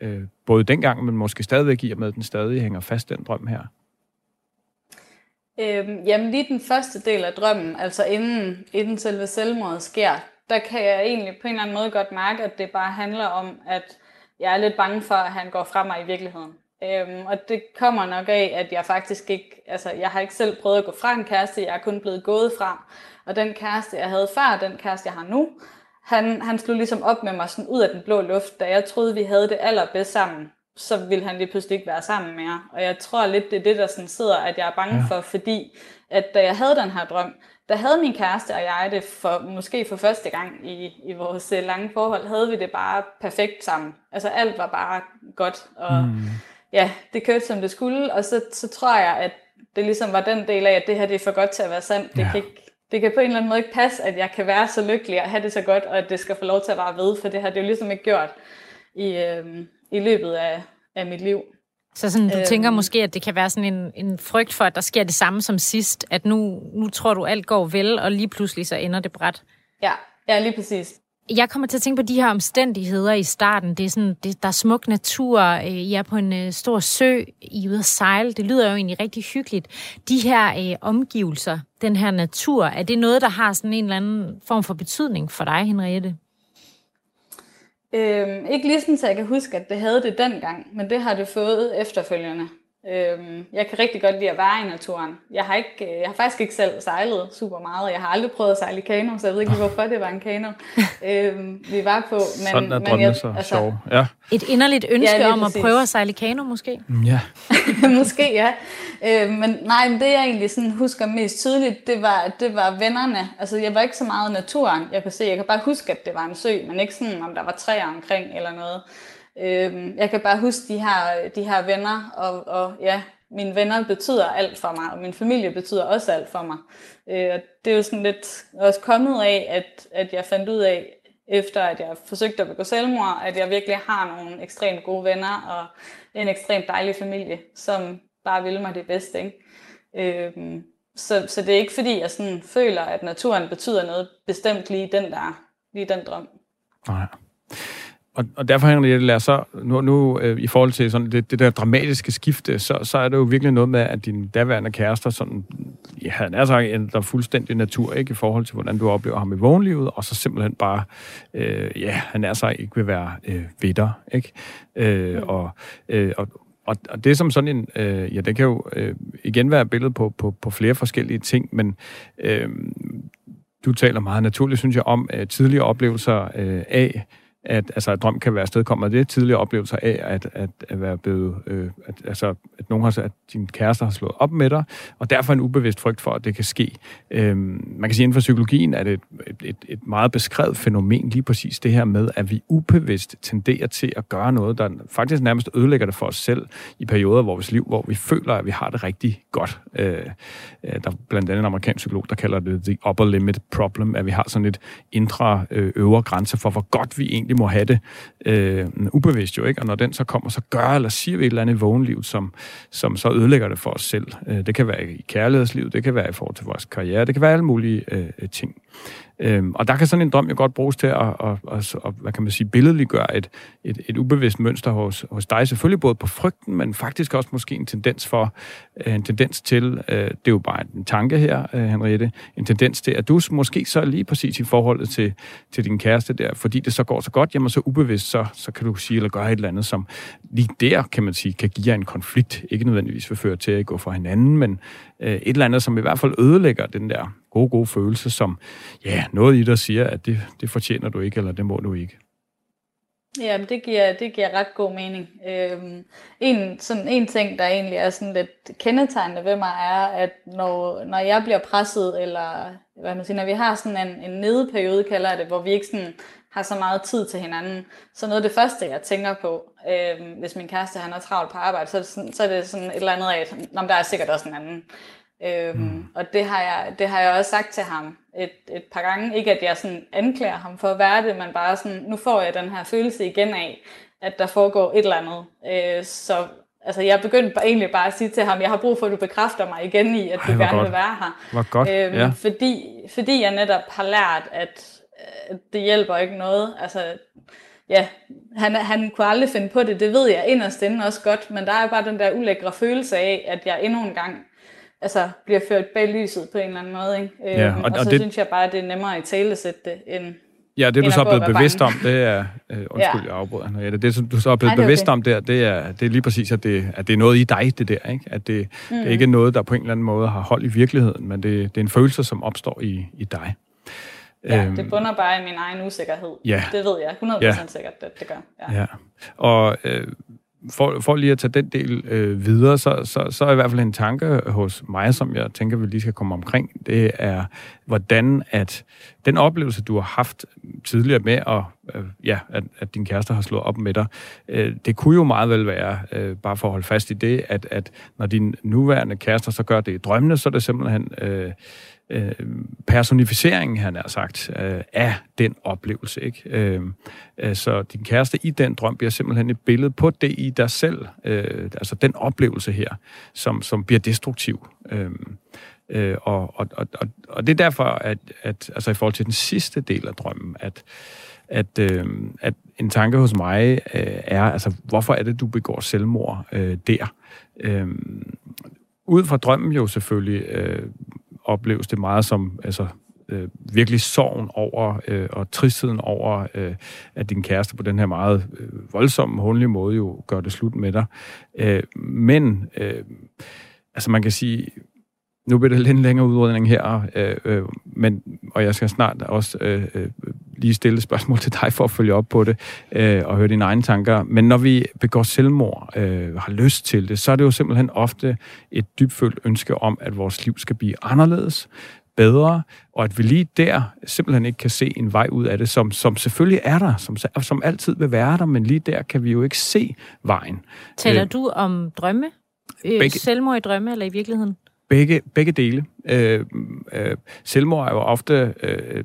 Øh, både dengang, men måske stadigvæk i og med, at den stadig hænger fast, den drøm her? Øhm, jamen lige den første del af drømmen, altså inden, inden selve selvmordet sker, der kan jeg egentlig på en eller anden måde godt mærke, at det bare handler om, at jeg er lidt bange for, at han går fra mig i virkeligheden. Øhm, og det kommer nok af, at jeg faktisk ikke, altså jeg har ikke selv prøvet at gå fra en kæreste, jeg er kun blevet gået fra. Og den kæreste, jeg havde før, den kæreste, jeg har nu, han, han slog ligesom op med mig sådan ud af den blå luft, da jeg troede, vi havde det allerbedst sammen, så ville han lige pludselig ikke være sammen mere. Og jeg tror lidt, det er det, der sådan sidder, at jeg er bange ja. for, fordi at da jeg havde den her drøm, der havde min kæreste og jeg det for, måske for første gang i, i vores øh, lange forhold, havde vi det bare perfekt sammen. Altså alt var bare godt, og mm. ja, det kørte som det skulle, og så, så tror jeg, at det ligesom var den del af, at det her det er for godt til at være sandt. Det, ja. kan ikke, det kan på en eller anden måde ikke passe, at jeg kan være så lykkelig og have det så godt, og at det skal få lov til at være ved, for det har det jo ligesom ikke gjort i, øh, i løbet af, af mit liv. Så sådan, du øhm, tænker måske, at det kan være sådan en, en frygt for, at der sker det samme som sidst, at nu, nu tror du, alt går vel, og lige pludselig så ender det bræt. Ja, ja lige præcis. Jeg kommer til at tænke på de her omstændigheder i starten. Det er sådan, det, der er smuk natur, øh, I er på en øh, stor sø, I er ude at sejle. Det lyder jo egentlig rigtig hyggeligt. De her øh, omgivelser, den her natur, er det noget, der har sådan en eller anden form for betydning for dig, Henriette? Øhm, ikke ligesom så jeg kan huske, at det havde det dengang, men det har det fået efterfølgende. Øhm, jeg kan rigtig godt lide at være i naturen. Jeg har, ikke, øh, jeg har faktisk ikke selv sejlet super meget. Jeg har aldrig prøvet at sejle i kano, så jeg ved ikke, hvorfor det var en kano, øhm, vi var på. Men, Sådan er men jeg, så altså, sjov. Ja. Et inderligt ønske Ja, om at præcis. prøve at sejle kano, måske? ja. Måske ja. Øh, men nej, men det jeg egentlig sådan husker mest tydeligt, det var, det var vennerne. Altså jeg var ikke så meget i naturen. Jeg kan se, jeg kan bare huske, at det var en sø, men ikke sådan, om der var træer omkring eller noget. Øh, jeg kan bare huske de her, de her venner, og, og ja, mine venner betyder alt for mig, og min familie betyder også alt for mig. Øh, og det er jo sådan lidt også kommet af, at, at jeg fandt ud af, efter at jeg forsøgte at begå selvmord, at jeg virkelig har nogle ekstremt gode venner og en ekstremt dejlig familie, som bare vil mig det bedste. Ikke? Øhm, så, så det er ikke fordi, jeg sådan føler, at naturen betyder noget bestemt lige den der, lige den drøm. Nej. Og, og derfor, Henriette, lad så, nu, nu øh, i forhold til sådan det, det der dramatiske skifte, så, så er det jo virkelig noget med, at dine daværende kærester sådan, ja, han er sagt, ændrer fuldstændig natur, ikke, i forhold til, hvordan du oplever ham i vågenlivet, og så simpelthen bare, øh, ja, han er sig ikke vil være øh, ved dig, ikke? Øh, og, øh, og, og, og det som sådan en, øh, ja, det kan jo øh, igen være et billede på, på, på flere forskellige ting, men øh, du taler meget naturligt, synes jeg, om øh, tidligere oplevelser øh, af, at altså, at drøm kan være stedkommet det, tidligere oplevelser af, at, at, at være blevet, øh, at, altså, at nogen har, at din kæreste har slået op med dig, og derfor en ubevidst frygt for, at det kan ske. Øhm, man kan sige, inden for psykologien er det et, et, et, et meget beskrevet fænomen, lige præcis det her med, at vi ubevidst tenderer til at gøre noget, der faktisk nærmest ødelægger det for os selv i perioder af vores liv, hvor vi føler, at vi har det rigtig godt. Øh, øh der er blandt andet en amerikansk psykolog, der kalder det the upper limit problem, at vi har sådan et indre øh, øvre grænse for, hvor godt vi egentlig må have det øh, ubevidst jo, ikke? Og når den så kommer, så gør eller siger vi et eller andet i vågenlivet, som, som så ødelægger det for os selv. Øh, det kan være i kærlighedslivet, det kan være i forhold til vores karriere, det kan være alle mulige øh, øh, ting. Øhm, og der kan sådan en drøm jo godt bruges til at, at, at, at hvad kan man sige, billedliggøre et, et, et ubevidst mønster hos, hos dig. Selvfølgelig både på frygten, men faktisk også måske en tendens for, øh, en tendens til, øh, det er jo bare en tanke her, øh, Henriette, en tendens til, at du måske så lige præcis i forholdet til, til din kæreste der, fordi det så går så godt, jamen så ubevidst, så, så kan du sige eller gøre et eller andet, som lige der, kan man sige, kan give jer en konflikt. Ikke nødvendigvis vil føre til at I går fra hinanden, men øh, et eller andet, som i hvert fald ødelægger den der gode, gode følelse, som, ja, noget i dig siger, at det, det fortjener du ikke, eller det må du ikke. Ja, det giver, det giver ret god mening. Øhm, en, sådan en ting, der egentlig er sådan lidt kendetegnende ved mig, er, at når, når jeg bliver presset, eller hvad man siger, når vi har sådan en, en nedeperiode, kalder jeg det, hvor vi ikke sådan har så meget tid til hinanden, så noget af det første, jeg tænker på, øhm, hvis min kæreste han er travlt på arbejde, så er det sådan, så er det sådan et eller andet af, at men der er sikkert også en anden. Øhm, mm. Og det har, jeg, det har jeg også sagt til ham et, et par gange. Ikke at jeg sådan anklager ham for at være det, men bare sådan, nu får jeg den her følelse igen af, at der foregår et eller andet. Øh, så altså, jeg begyndte bare, egentlig bare at sige til ham, jeg har brug for, at du bekræfter mig igen i, at Ej, du gerne godt. vil være her. Hvor godt, Øhm, ja. fordi, fordi jeg netop har lært, at, at det hjælper ikke noget. Altså, ja, han, han kunne aldrig finde på det, det ved jeg inderst inde også godt, men der er bare den der ulækre følelse af, at jeg endnu en gang altså, bliver ført bag lyset på en eller anden måde. Ikke? Øhm, Ja, og, og- og, så det- synes jeg bare, at det er nemmere at talesætte det, end... Ja, det du så er blevet bevidst om, bange. det er... Øh, undskyld, Ja. jeg afbryder, Henriette. Det, du så er blevet det er bevidst okay. om der, det er, det er lige præcis, at det, at det er noget i dig, det der. Ikke? At det, mm. det er ikke noget, der på en eller anden måde har hold i virkeligheden, men det, det er en følelse, som opstår i, i dig. Ja, Øhm, det bunder bare i min egen usikkerhed. Ja. Det ved jeg 100% Ja. sikkert, at det gør. Ja. Ja, og øh, for, for lige at tage den del øh, videre, så, så, så er i hvert fald en tanke hos mig, som jeg tænker, vi lige skal komme omkring, det er, hvordan at den oplevelse, du har haft tidligere med, at, øh, ja, at, at din kæreste har slået op med dig, øh, det kunne jo meget vel være, øh, bare for at holde fast i det, at, at når din nuværende kæreste så gør det i drømmene, så er det simpelthen... Øh, øh, personificeringen, han har sagt, øh, af den oplevelse. Ikke? Øh, øh, så din kæreste i den drøm bliver simpelthen et billede på det i dig selv, øh, altså den oplevelse her, som, som bliver destruktiv. Øh, øh, og, og, og, og, det er derfor, at, at altså i forhold til den sidste del af drømmen, at at, øh, at en tanke hos mig øh, er, altså, hvorfor er det, du begår selvmord øh, der? Øh, ud fra drømmen jo selvfølgelig øh, opleves det meget som altså, øh, virkelig sorgen over øh, og tristheden over, øh, at din kæreste på den her meget øh, voldsomme, hundlige måde jo gør det slut med dig. Øh, men, øh, altså man kan sige, nu bliver det lidt længere udredning her, øh, øh, men, og jeg skal snart også øh, øh, lige stille spørgsmål til dig for at følge op på det øh, og høre dine egne tanker. Men når vi begår selvmord, øh, har lyst til det, så er det jo simpelthen ofte et dybfølt ønske om, at vores liv skal blive anderledes, bedre, og at vi lige der simpelthen ikke kan se en vej ud af det, som, som selvfølgelig er der, som, som altid vil være der, men lige der kan vi jo ikke se vejen. Taler øh, du om drømme? Øh, begge, selvmord i drømme, eller i virkeligheden? Begge, begge dele. Øh, øh, selvmord er jo ofte øh,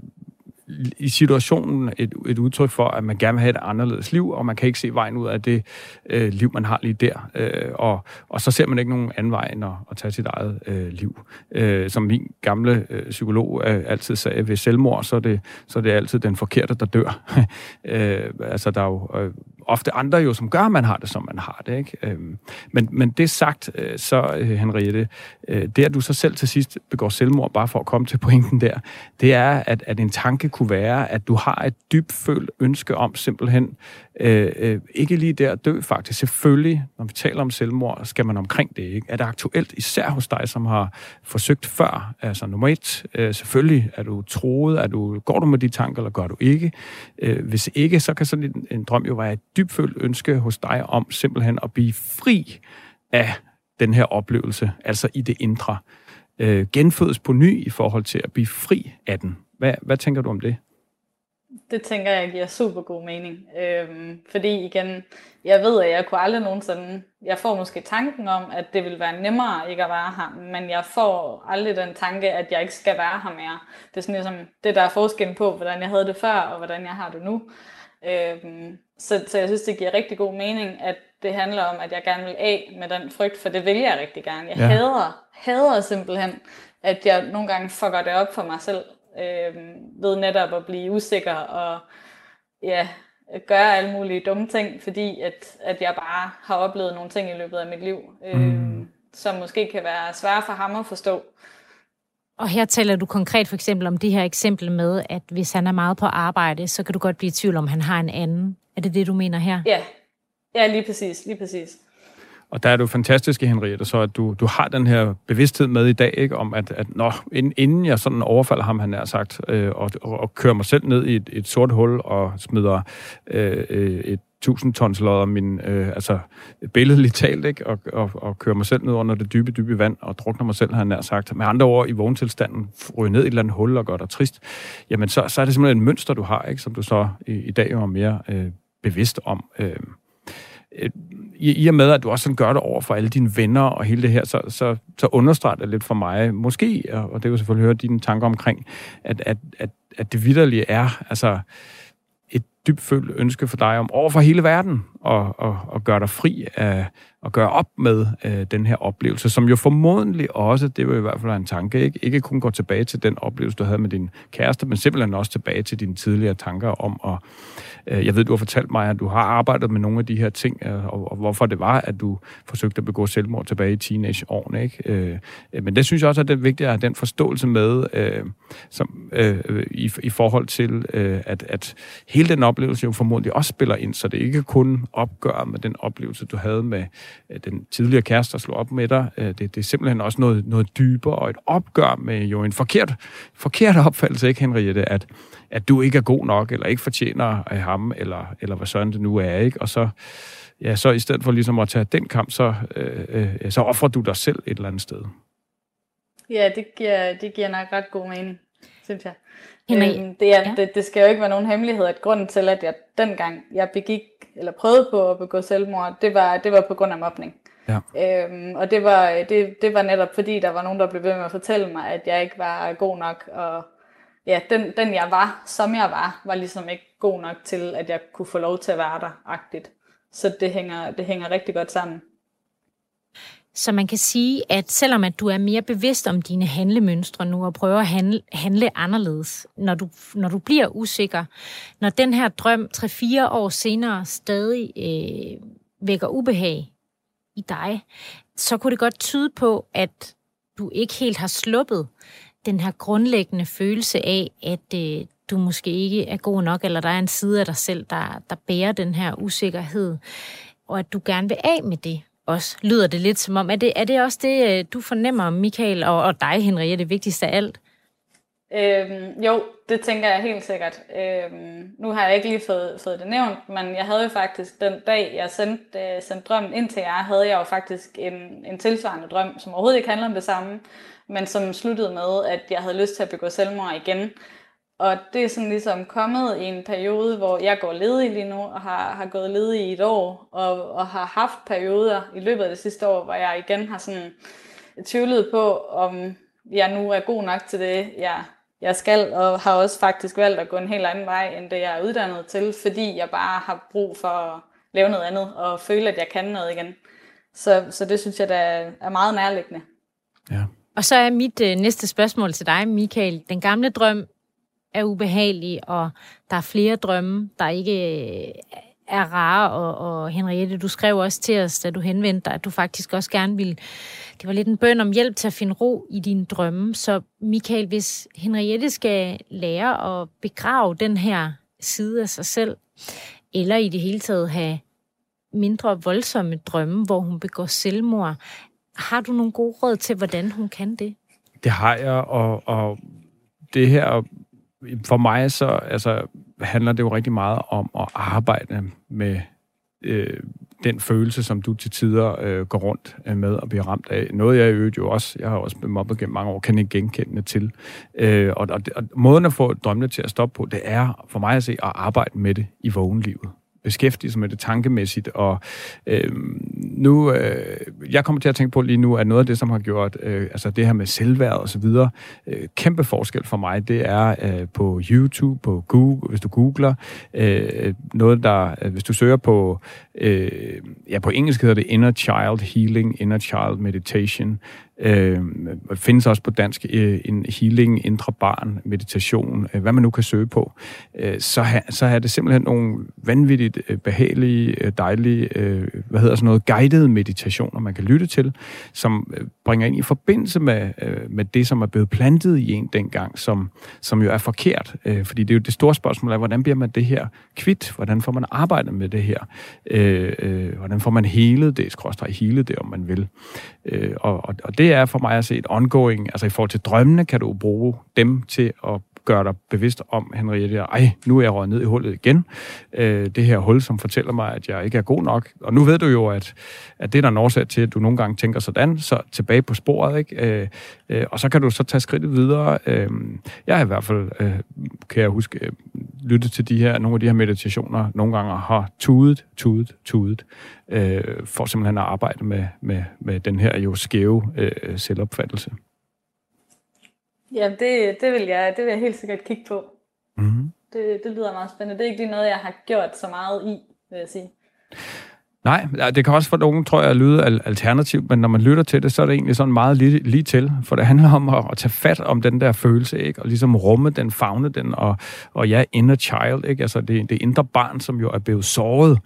i situationen et, et udtryk for, at man gerne vil have et anderledes liv, og man kan ikke se vejen ud af det øh, liv, man har lige der. Øh, og, og så ser man ikke nogen anden vej end at, at tage sit eget øh, liv. Øh, som min gamle øh, psykolog øh, altid sagde, ved selvmord, så er, det, så er det altid den forkerte, der dør. øh, altså, der er jo øh, ofte andre jo, som gør, at man har det, som man har det. Ikke? Øhm, men, men det sagt, øh, så øh, Henriette, øh, det at du så selv til sidst begår selvmord, bare for at komme til pointen der, det er, at, at en tanke kunne være, at du har et dybfølt ønske om simpelthen øh, øh, ikke lige der dø faktisk. Selvfølgelig, når vi taler om selvmord, skal man omkring det. Ikke? Er det aktuelt, især hos dig, som har forsøgt før? Altså nummer et, øh, selvfølgelig er du troet, er du, går du med de tanker, eller gør du ikke? Øh, hvis ikke, så kan sådan en, en drøm jo være et dybfølt ønske hos dig om simpelthen at blive fri af den her oplevelse, altså i det indre. Øh, genfødes på ny i forhold til at blive fri af den. Hvad, hvad tænker du om det? Det tænker jeg giver super god mening. Øhm, fordi igen, jeg ved, at jeg kunne aldrig nogensinde... Jeg får måske tanken om, at det vil være nemmere ikke at være her, men jeg får aldrig den tanke, at jeg ikke skal være her mere. Det er sådan ligesom det, der er forskellen på, hvordan jeg havde det før, og hvordan jeg har det nu. Øhm, så, så jeg synes, det giver rigtig god mening, at det handler om, at jeg gerne vil af med den frygt, for det vil jeg rigtig gerne. Jeg ja. hader, hader simpelthen, at jeg nogle gange fucker det op for mig selv øh, ved netop at blive usikker og ja, gøre alle mulige dumme ting, fordi at, at jeg bare har oplevet nogle ting i løbet af mit liv, øh, mm. som måske kan være svære for ham at forstå. Og her taler du konkret for eksempel om det her eksempel med, at hvis han er meget på arbejde, så kan du godt blive i tvivl om, han har en anden. Er det det, du mener her? Ja, ja lige præcis, lige præcis. Og der er du fantastisk, Henriette, så at du, du har den her bevidsthed med i dag, ikke, om at, at nå, inden jeg sådan overfalder ham, han er sagt, øh, og, og, og kører mig selv ned i et, et sort hul og smider øh, øh et 1000 tons lodder min, øh, altså billedligt talt, ikke? Og, og, og kører mig selv ned under det dybe, dybe vand og drukner mig selv, har han nær sagt. Med andre ord, i vågentilstanden, ryger ned i et eller andet hul og gør dig trist, jamen så, så er det simpelthen et mønster, du har, ikke? Som du så i, i dag er mere øh, bevidst om. Øh, Øh, i, i og med, at du også sådan gør det over for alle dine venner og hele det her, så, så, så understreger det lidt for mig, måske, og det vil selvfølgelig høre dine tanker omkring, at, at, at, at det vidderlige er, altså et dybfølt ønske for dig om over for hele verden at, at, at gøre dig fri af at gøre op med øh, den her oplevelse, som jo formodentlig også, det var i hvert fald en tanke, ikke, ikke kun gå tilbage til den oplevelse, du havde med din kæreste, men simpelthen også tilbage til dine tidligere tanker om at Øh, jeg ved, du har fortalt mig, at du har arbejdet med nogle af de her ting, øh, og, og hvorfor det var, at du forsøgte at begå selvmord tilbage i teenageårene. Ikke? Øh, men det synes jeg også, at det er vigtigt at have den forståelse med, øh, som, øh, i, i forhold til, øh, at, at hele den oplevelse jo formodentlig også spiller ind, så det ikke kun opgør med den oplevelse, du havde med den tidligere kæreste, der slog op med dig. Det, det er simpelthen også noget, noget dybere, og et opgør med jo en forkert, forkert opfattelse, ikke Henriette, at at du ikke er god nok, eller ikke fortjener af ham, eller, eller hvad sådan det nu er, ikke? Og så, ja, så i stedet for ligesom at tage den kamp, så, øh, øh, så offrer du dig selv et eller andet sted. Ja, det giver, det giver nok ret god mening, synes jeg. Øhm, det, er, ja. det, det skal jo ikke være nogen hemmelighed, at grunden til, at jeg dengang jeg begik, eller prøvede på at begå selvmord, det var, det var på grund af mobning. Ja. Øhm, og det var, det, det var netop fordi, der var nogen, der blev ved med at fortælle mig, at jeg ikke var god nok, og ja, den, den jeg var, som jeg var, var ligesom ikke god nok til, at jeg kunne få lov til at være der, agtigt. Så det hænger, det hænger rigtig godt sammen. Så man kan sige, at selvom at du er mere bevidst om dine handlemønstre nu, og prøver at handle, handle anderledes, når du, når du bliver usikker, når den her drøm 3-4 år senere stadig øh, vækker ubehag i dig, så kunne det godt tyde på, at du ikke helt har sluppet den her grundlæggende følelse af, at øh, du måske ikke er god nok, eller der er en side af dig selv, der, der bærer den her usikkerhed, og at du gerne vil af med det også, lyder det lidt som om. Er det, er det også det, øh, du fornemmer, Michael, og, og dig, Henriette, det vigtigste af alt? Øhm, jo, det tænker jeg helt sikkert. Øhm, nu har jeg ikke lige fået, fået det nævnt, men jeg havde jo faktisk den dag, jeg sendte, øh, sendte drømmen ind til jer, havde jeg jo faktisk en, en tilsvarende drøm, som overhovedet ikke handler om det samme, men som sluttede med, at jeg havde lyst til at begå selvmord igen. Og det er sådan ligesom kommet i en periode, hvor jeg går ledig lige nu, og har, har gået ledig i et år, og, og har haft perioder i løbet af det sidste år, hvor jeg igen har sådan tvivlet på, om jeg nu er god nok til det, jeg, jeg skal, og har også faktisk valgt at gå en helt anden vej, end det jeg er uddannet til, fordi jeg bare har brug for at lave noget andet, og føle, at jeg kan noget igen. Så, så det synes jeg, der er meget nærliggende. Ja. Og så er mit øh, næste spørgsmål til dig, Michael. Den gamle drøm er ubehagelig, og der er flere drømme, der ikke øh, er rare, og, og Henriette, du skrev også til os, da du henvendte dig, at du faktisk også gerne ville, det var lidt en bøn om hjælp til at finde ro i dine drømme. Så Michael, hvis Henriette skal lære at begrave den her side af sig selv, eller i det hele taget have mindre voldsomme drømme, hvor hun begår selvmord, har du nogle gode råd til, hvordan hun kan det? Det har jeg, og, og det her for mig så altså, handler det jo rigtig meget om at arbejde med øh, den følelse, som du til tider øh, går rundt øh, med og bliver ramt af. Noget jeg øvrigt jo også, jeg har også blevet mobbet gennem mange år, kan ikke genkende til. Øh, og, og, og måden at få drømmene til at stoppe på, det er for mig at se at arbejde med det i vågenlivet beskæftige sig med det tankemæssigt. Og øh, nu, øh, jeg kommer til at tænke på lige nu, at noget af det, som har gjort øh, altså det her med selvværd og så videre, øh, kæmpe forskel for mig, det er øh, på YouTube, på Google, hvis du googler, øh, noget der, øh, hvis du søger på, øh, ja på engelsk hedder det Inner Child Healing, Inner Child Meditation, Øh, findes også på dansk øh, en healing, indre barn, meditation, øh, hvad man nu kan søge på. Øh, så, ha, så er det simpelthen nogle vanvittigt øh, behagelige, øh, dejlige, øh, hvad hedder sådan noget, guidede meditationer, man kan lytte til, som øh, bringer ind i forbindelse med, øh, med det, som er blevet plantet i en dengang, som, som jo er forkert. Øh, fordi det er jo det store spørgsmål af, hvordan bliver man det her kvidt? Hvordan får man arbejdet med det her? Øh, øh, hvordan får man helet det, skråstrej hele det, om man vil? Øh, og, og det er for mig at se et ongoing, altså i forhold til drømmene, kan du bruge dem til at gøre dig bevidst om, Henriette, ej, nu er jeg røget ned i hullet igen. Øh, det her hul, som fortæller mig, at jeg ikke er god nok. Og nu ved du jo, at, at det er der en årsag til, at du nogle gange tænker sådan, så tilbage på sporet, ikke? Øh, øh, og så kan du så tage skridtet videre. Øh, jeg har i hvert fald, øh, kan jeg huske, øh, lyttet til de her, nogle af de her meditationer, nogle gange har tudet, tudet, tudet, øh, for simpelthen at arbejde med, med, med den her jo skæve øh, selvopfattelse. Ja, det, det, vil jeg, det vil jeg helt sikkert kigge på. Mm-hmm. Det, det lyder meget spændende. Det er ikke lige noget, jeg har gjort så meget i, vil jeg sige. Nej, det kan også for nogen, tror jeg, lyde alternativt, men når man lytter til det, så er det egentlig sådan meget lige, lige til, for det handler om at, at tage fat om den der følelse, ikke? og ligesom rumme den, fagne den, og, og ja, inner child, ikke? altså det, det indre barn, som jo er blevet såret,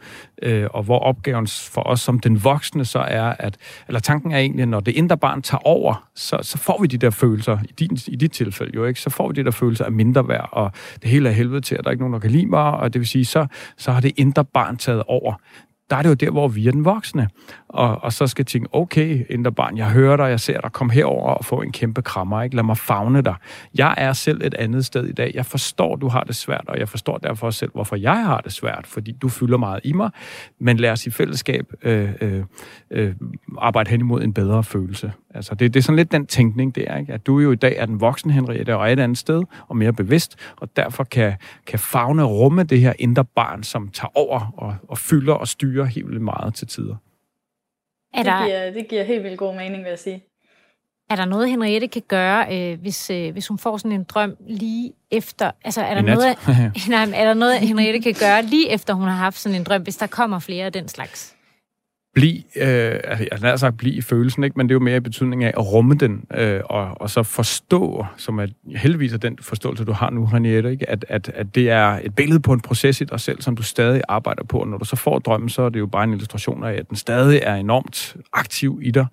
øh, og hvor opgaven for os som den voksne så er, at, eller tanken er egentlig, når det indre barn tager over, så, så får vi de der følelser, i, din, i dit tilfælde jo ikke, så får vi de der følelser af mindre værd, og det hele er helvede til, at der er ikke nogen, der kan lide mig, og det vil sige, så, så har det indre barn taget over der er det jo der, hvor vi er den voksne. Og, og så skal tænke, okay, indre barn, jeg hører dig, jeg ser dig, kom herover og få en kæmpe krammer, ikke? lad mig fagne dig. Jeg er selv et andet sted i dag. Jeg forstår, du har det svært, og jeg forstår derfor selv, hvorfor jeg har det svært, fordi du fylder meget i mig. Men lad os i fællesskab øh, øh, øh, arbejde hen imod en bedre følelse. Altså, det, det er sådan lidt den tænkning, det er, ikke? at du jo i dag er den voksne Henriette, og er et andet sted, og mere bevidst, og derfor kan, kan fagne rumme det her indre barn, som tager over og, og fylder og styrer helt vildt meget til tider. Er der... det, giver, det giver helt vildt god mening, vil jeg sige. Er der noget, Henriette kan gøre, øh, hvis, øh, hvis hun får sådan en drøm lige efter? Altså, er der, noget, nej, er der noget, Henriette kan gøre lige efter, hun har haft sådan en drøm, hvis der kommer flere af den slags? Blive, øh, altså, jeg har sagt blive i følelsen, ikke? men det er jo mere i betydning af at rumme den, øh, og, og så forstå, som er heldigvis er den forståelse, du har nu, Henriette, ikke? At, at, at det er et billede på en proces i dig selv, som du stadig arbejder på, og når du så får drømmen, så er det jo bare en illustration af, at den stadig er enormt aktiv i dig,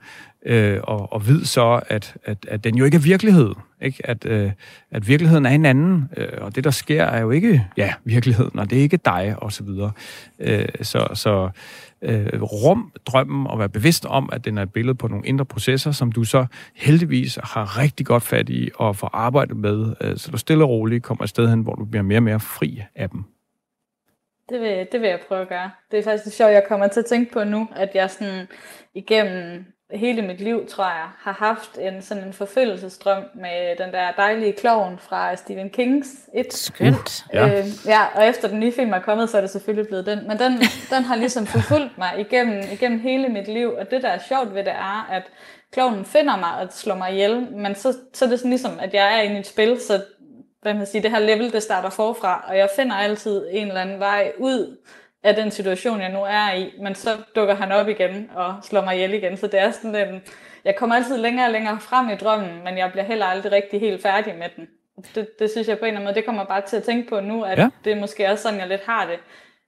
øh, og, og ved så, at, at, at den jo ikke er virkelighed. Ikke? At, øh, at virkeligheden er en anden, øh, og det, der sker, er jo ikke ja, virkeligheden, og det er ikke dig, osv. så videre. Øh, så så øh, rum drømmen og være bevidst om, at den er et billede på nogle indre processer, som du så heldigvis har rigtig godt fat i og får arbejdet med, øh, så du stille og roligt kommer et sted hen, hvor du bliver mere og mere fri af dem. Det vil, det vil jeg prøve at gøre. Det er faktisk det sjovt, jeg kommer til at tænke på nu, at jeg sådan igennem hele mit liv, tror jeg, har haft en sådan en forfølgelsesdrøm med den der dejlige klovn fra Stephen Kings et. Skønt. Uh, ja. Øh, ja, og efter den nye film er kommet, så er det selvfølgelig blevet den. Men den, den har ligesom forfulgt mig igennem, igennem hele mit liv, og det der er sjovt ved det er, at klovnen finder mig og slår mig ihjel, men så, så er det sådan ligesom, at jeg er inde i et spil, så hvad man siger, det her level, det starter forfra, og jeg finder altid en eller anden vej ud af den situation, jeg nu er i, men så dukker han op igen og slår mig ihjel igen, så det er sådan en, jeg kommer altid længere og længere frem i drømmen, men jeg bliver heller aldrig rigtig helt færdig med den. Det, det synes jeg på en eller anden måde, det kommer bare til at tænke på nu, at ja. det er måske også sådan, jeg lidt har det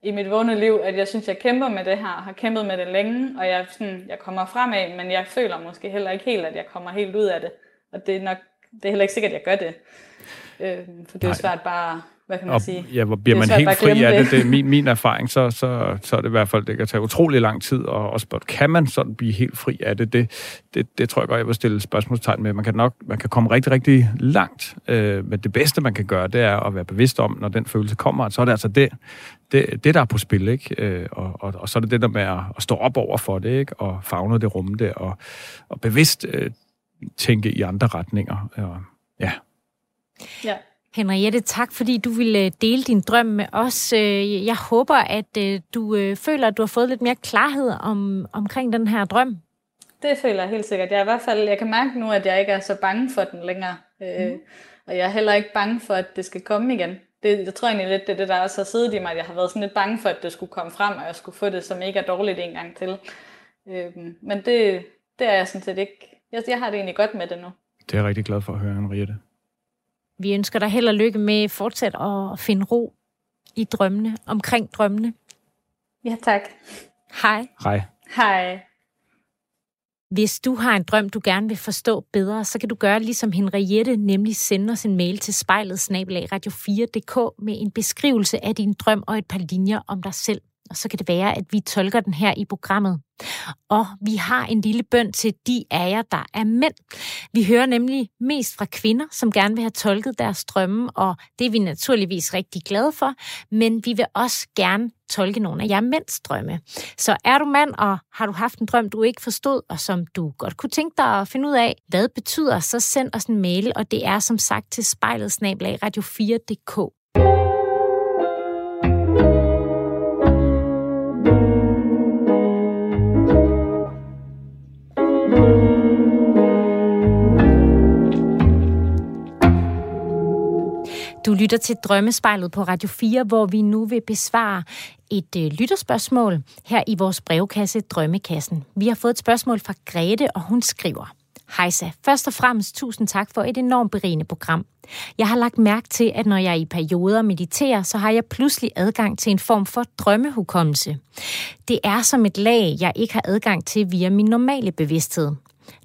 i mit vågne liv, at jeg synes, jeg kæmper med det her, har kæmpet med det længe, og jeg, sådan, jeg kommer fremad, men jeg føler måske heller ikke helt, at jeg kommer helt ud af det. Og det er nok, det er heller ikke sikkert, at jeg gør det. Øh, for det er jo svært bare hvad kan man og, sige? Ja, hvor bliver man helt fri af det? Det er min, min erfaring, så, så, så er det i hvert fald, det kan tage utrolig lang tid, og også kan man sådan blive helt fri af det? Det, det, det tror jeg godt, jeg vil stille spørgsmålstegn med. Man kan nok man kan komme rigtig, rigtig langt, øh, men det bedste, man kan gøre, det er at være bevidst om, når den følelse kommer, så er det altså det, det, det der er på spil, ikke? Øh, og, og, og så er det det der med at, at stå op over for det, ikke? Og fagne det, rumme det, og, og bevidst øh, tænke i andre retninger. Og, ja. Ja. Henriette, tak fordi du ville øh, dele din drøm med os. Øh, jeg håber, at øh, du føler, at du har fået lidt mere klarhed om, omkring den her drøm. Det føler jeg helt sikkert. Jeg, er i hvert fald, jeg kan mærke nu, at jeg ikke er så bange for den længere. Mm. og jeg er heller ikke bange for, at det skal komme igen. Det, jeg tror egentlig lidt, det er det, der også har siddet i mig, at jeg har været sådan lidt bange for, at det skulle komme frem, og jeg skulle få det som ikke er dårligt en gang til. men det, det er jeg sådan set ikke. Jeg, jeg har det egentlig godt med det nu. Det er jeg rigtig glad for at høre, Henriette. Vi ønsker dig held og lykke med fortsat at finde ro i drømmene, omkring drømmene. Ja, tak. Hej. Hej. Hej. Hvis du har en drøm, du gerne vil forstå bedre, så kan du gøre ligesom Henriette, nemlig sende os en mail til spejlet radio4.dk med en beskrivelse af din drøm og et par linjer om dig selv og så kan det være, at vi tolker den her i programmet. Og vi har en lille bøn til de af jer, der er mænd. Vi hører nemlig mest fra kvinder, som gerne vil have tolket deres drømme, og det er vi naturligvis rigtig glade for, men vi vil også gerne tolke nogle af jer mænds drømme. Så er du mand, og har du haft en drøm, du ikke forstod, og som du godt kunne tænke dig at finde ud af, hvad betyder, så send os en mail, og det er som sagt til spejlet radio4.dk. Du lytter til Drømmespejlet på Radio 4, hvor vi nu vil besvare et øh, lytterspørgsmål her i vores brevkasse Drømmekassen. Vi har fået et spørgsmål fra Grete, og hun skriver... Hejsa, først og fremmest tusind tak for et enormt berigende program. Jeg har lagt mærke til, at når jeg i perioder mediterer, så har jeg pludselig adgang til en form for drømmehukommelse. Det er som et lag, jeg ikke har adgang til via min normale bevidsthed.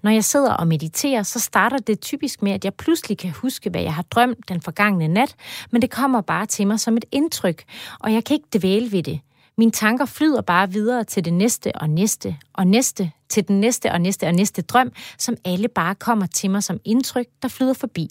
Når jeg sidder og mediterer, så starter det typisk med, at jeg pludselig kan huske, hvad jeg har drømt den forgangne nat, men det kommer bare til mig som et indtryk, og jeg kan ikke dvæle ved det. Mine tanker flyder bare videre til det næste og næste og næste, til den næste og næste og næste drøm, som alle bare kommer til mig som indtryk, der flyder forbi.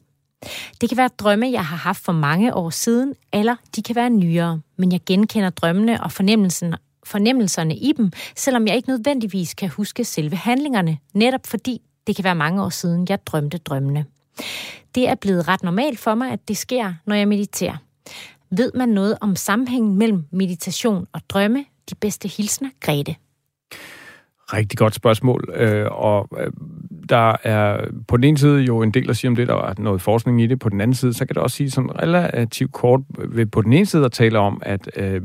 Det kan være drømme, jeg har haft for mange år siden, eller de kan være nyere, men jeg genkender drømmene og fornemmelsen fornemmelserne i dem, selvom jeg ikke nødvendigvis kan huske selve handlingerne, netop fordi det kan være mange år siden, jeg drømte drømmene. Det er blevet ret normalt for mig, at det sker, når jeg mediterer. Ved man noget om sammenhængen mellem meditation og drømme? De bedste hilsner, Grete. Rigtig godt spørgsmål, øh, og øh, der er på den ene side jo en del at sige om det, der er noget forskning i det. På den anden side, så kan det også sige sådan relativt kort ved på den ene side at tale om, at, øh,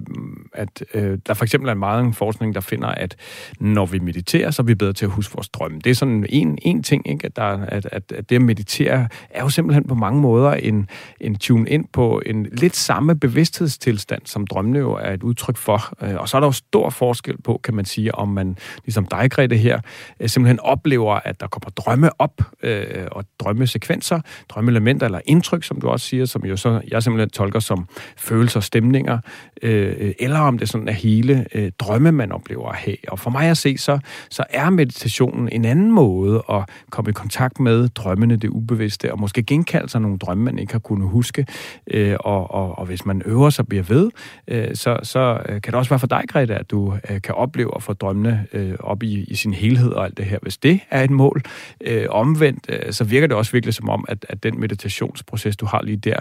at øh, der for eksempel er meget forskning, der finder, at når vi mediterer, så er vi bedre til at huske vores drømme. Det er sådan en, en ting, ikke? At, der, at, at, at det at meditere er jo simpelthen på mange måder en, en tune ind på en lidt samme bevidsthedstilstand, som drømmene jo er et udtryk for. Øh, og så er der jo stor forskel på, kan man sige, om man, ligesom dig, Grete, her, øh, simpelthen oplever, at der kommer drømme op, øh, og drømmesekvenser, drømmeelementer eller indtryk, som du også siger, som jo så jeg simpelthen tolker som følelser og stemninger, øh, eller om det sådan er hele øh, drømme, man oplever at have. Og for mig at se, så, så er meditationen en anden måde at komme i kontakt med drømmene, det ubevidste, og måske genkalde sig nogle drømme, man ikke har kunnet huske. Øh, og, og, og hvis man øver sig og bliver ved, øh, så, så øh, kan det også være for dig, Greta, at du øh, kan opleve at få drømmene øh, op i, i sin helhed og alt det her. Hvis det er et mål, øh, omvendt, øh, så virker det også virkelig som om, at, at den meditationsproces, du har lige der,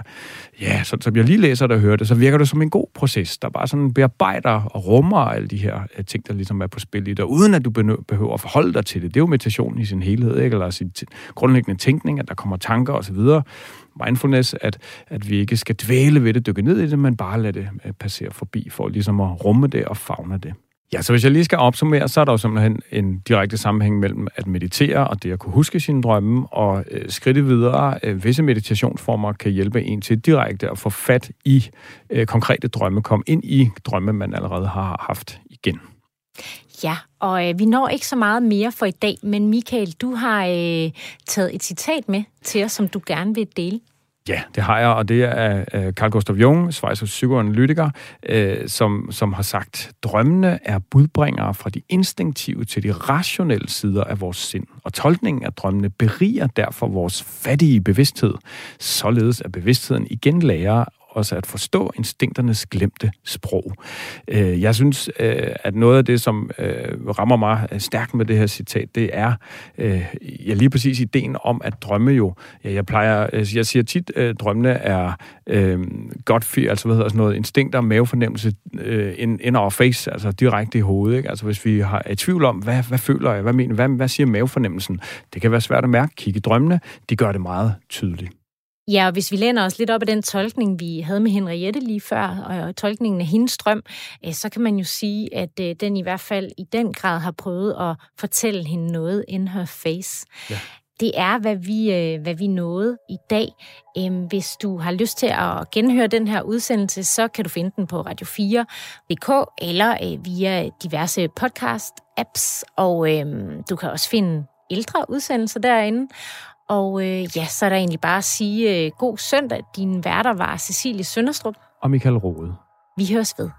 ja, så, som jeg lige læser det og hører det, så virker det som en god proces, der bare sådan bearbejder og rummer alle de her øh, ting, der ligesom er på spil i det, uden at du behøver at forholde dig til det. Det er jo meditation i sin helhed, ikke? eller sin grundlæggende tænkning, at der kommer tanker osv., mindfulness, at, at vi ikke skal dvæle ved det, dykke ned i det, men bare lade det øh, passere forbi, for ligesom at rumme det og fagne det. Ja, så hvis jeg lige skal opsummere, så er der jo simpelthen en direkte sammenhæng mellem at meditere og det at kunne huske sine drømme, og øh, skridte videre. Øh, visse meditationsformer kan hjælpe en til direkte at få fat i øh, konkrete drømme, komme ind i drømme, man allerede har haft igen. Ja, og øh, vi når ikke så meget mere for i dag, men Michael, du har øh, taget et citat med til os, som du gerne vil dele. Ja, det har jeg, og det er uh, Carl Gustav Jung, Schweizer psykoanalytiker, uh, som, som har sagt, drømmene er budbringere fra de instinktive til de rationelle sider af vores sind, og tolkningen af drømmene beriger derfor vores fattige bevidsthed, således at bevidstheden igen lærer os at forstå instinkternes glemte sprog. Øh, jeg synes, øh, at noget af det, som øh, rammer mig stærkt med det her citat, det er ja, lige præcis ideen om, at drømme jo, ja, jeg plejer, jeg siger tit, at drømmene er øh, godt fyr, altså hvad hedder sådan noget, instinkter, mavefornemmelse, øh, in, in our face, altså direkte i hovedet. Ikke? Altså hvis vi har et tvivl om, hvad, hvad føler jeg, hvad mener, hvad, hvad siger mavefornemmelsen? Det kan være svært at mærke. Kigge i drømmene, de gør det meget tydeligt. Ja, og hvis vi læner os lidt op af den tolkning, vi havde med Henriette lige før, og tolkningen af hendes drøm, øh, så kan man jo sige, at øh, den i hvert fald i den grad har prøvet at fortælle hende noget in her face. Ja. Det er, hvad vi, øh, hvad vi nåede i dag. Øhm, hvis du har lyst til at genhøre den her udsendelse, så kan du finde den på radio4.dk eller via diverse podcast-apps, og øhm, du kan også finde ældre udsendelser derinde. Og øh, ja, så er der egentlig bare at sige øh, god søndag. Din værter var Cecilie Sønderstrup. Og Michael Rode. Vi høres ved.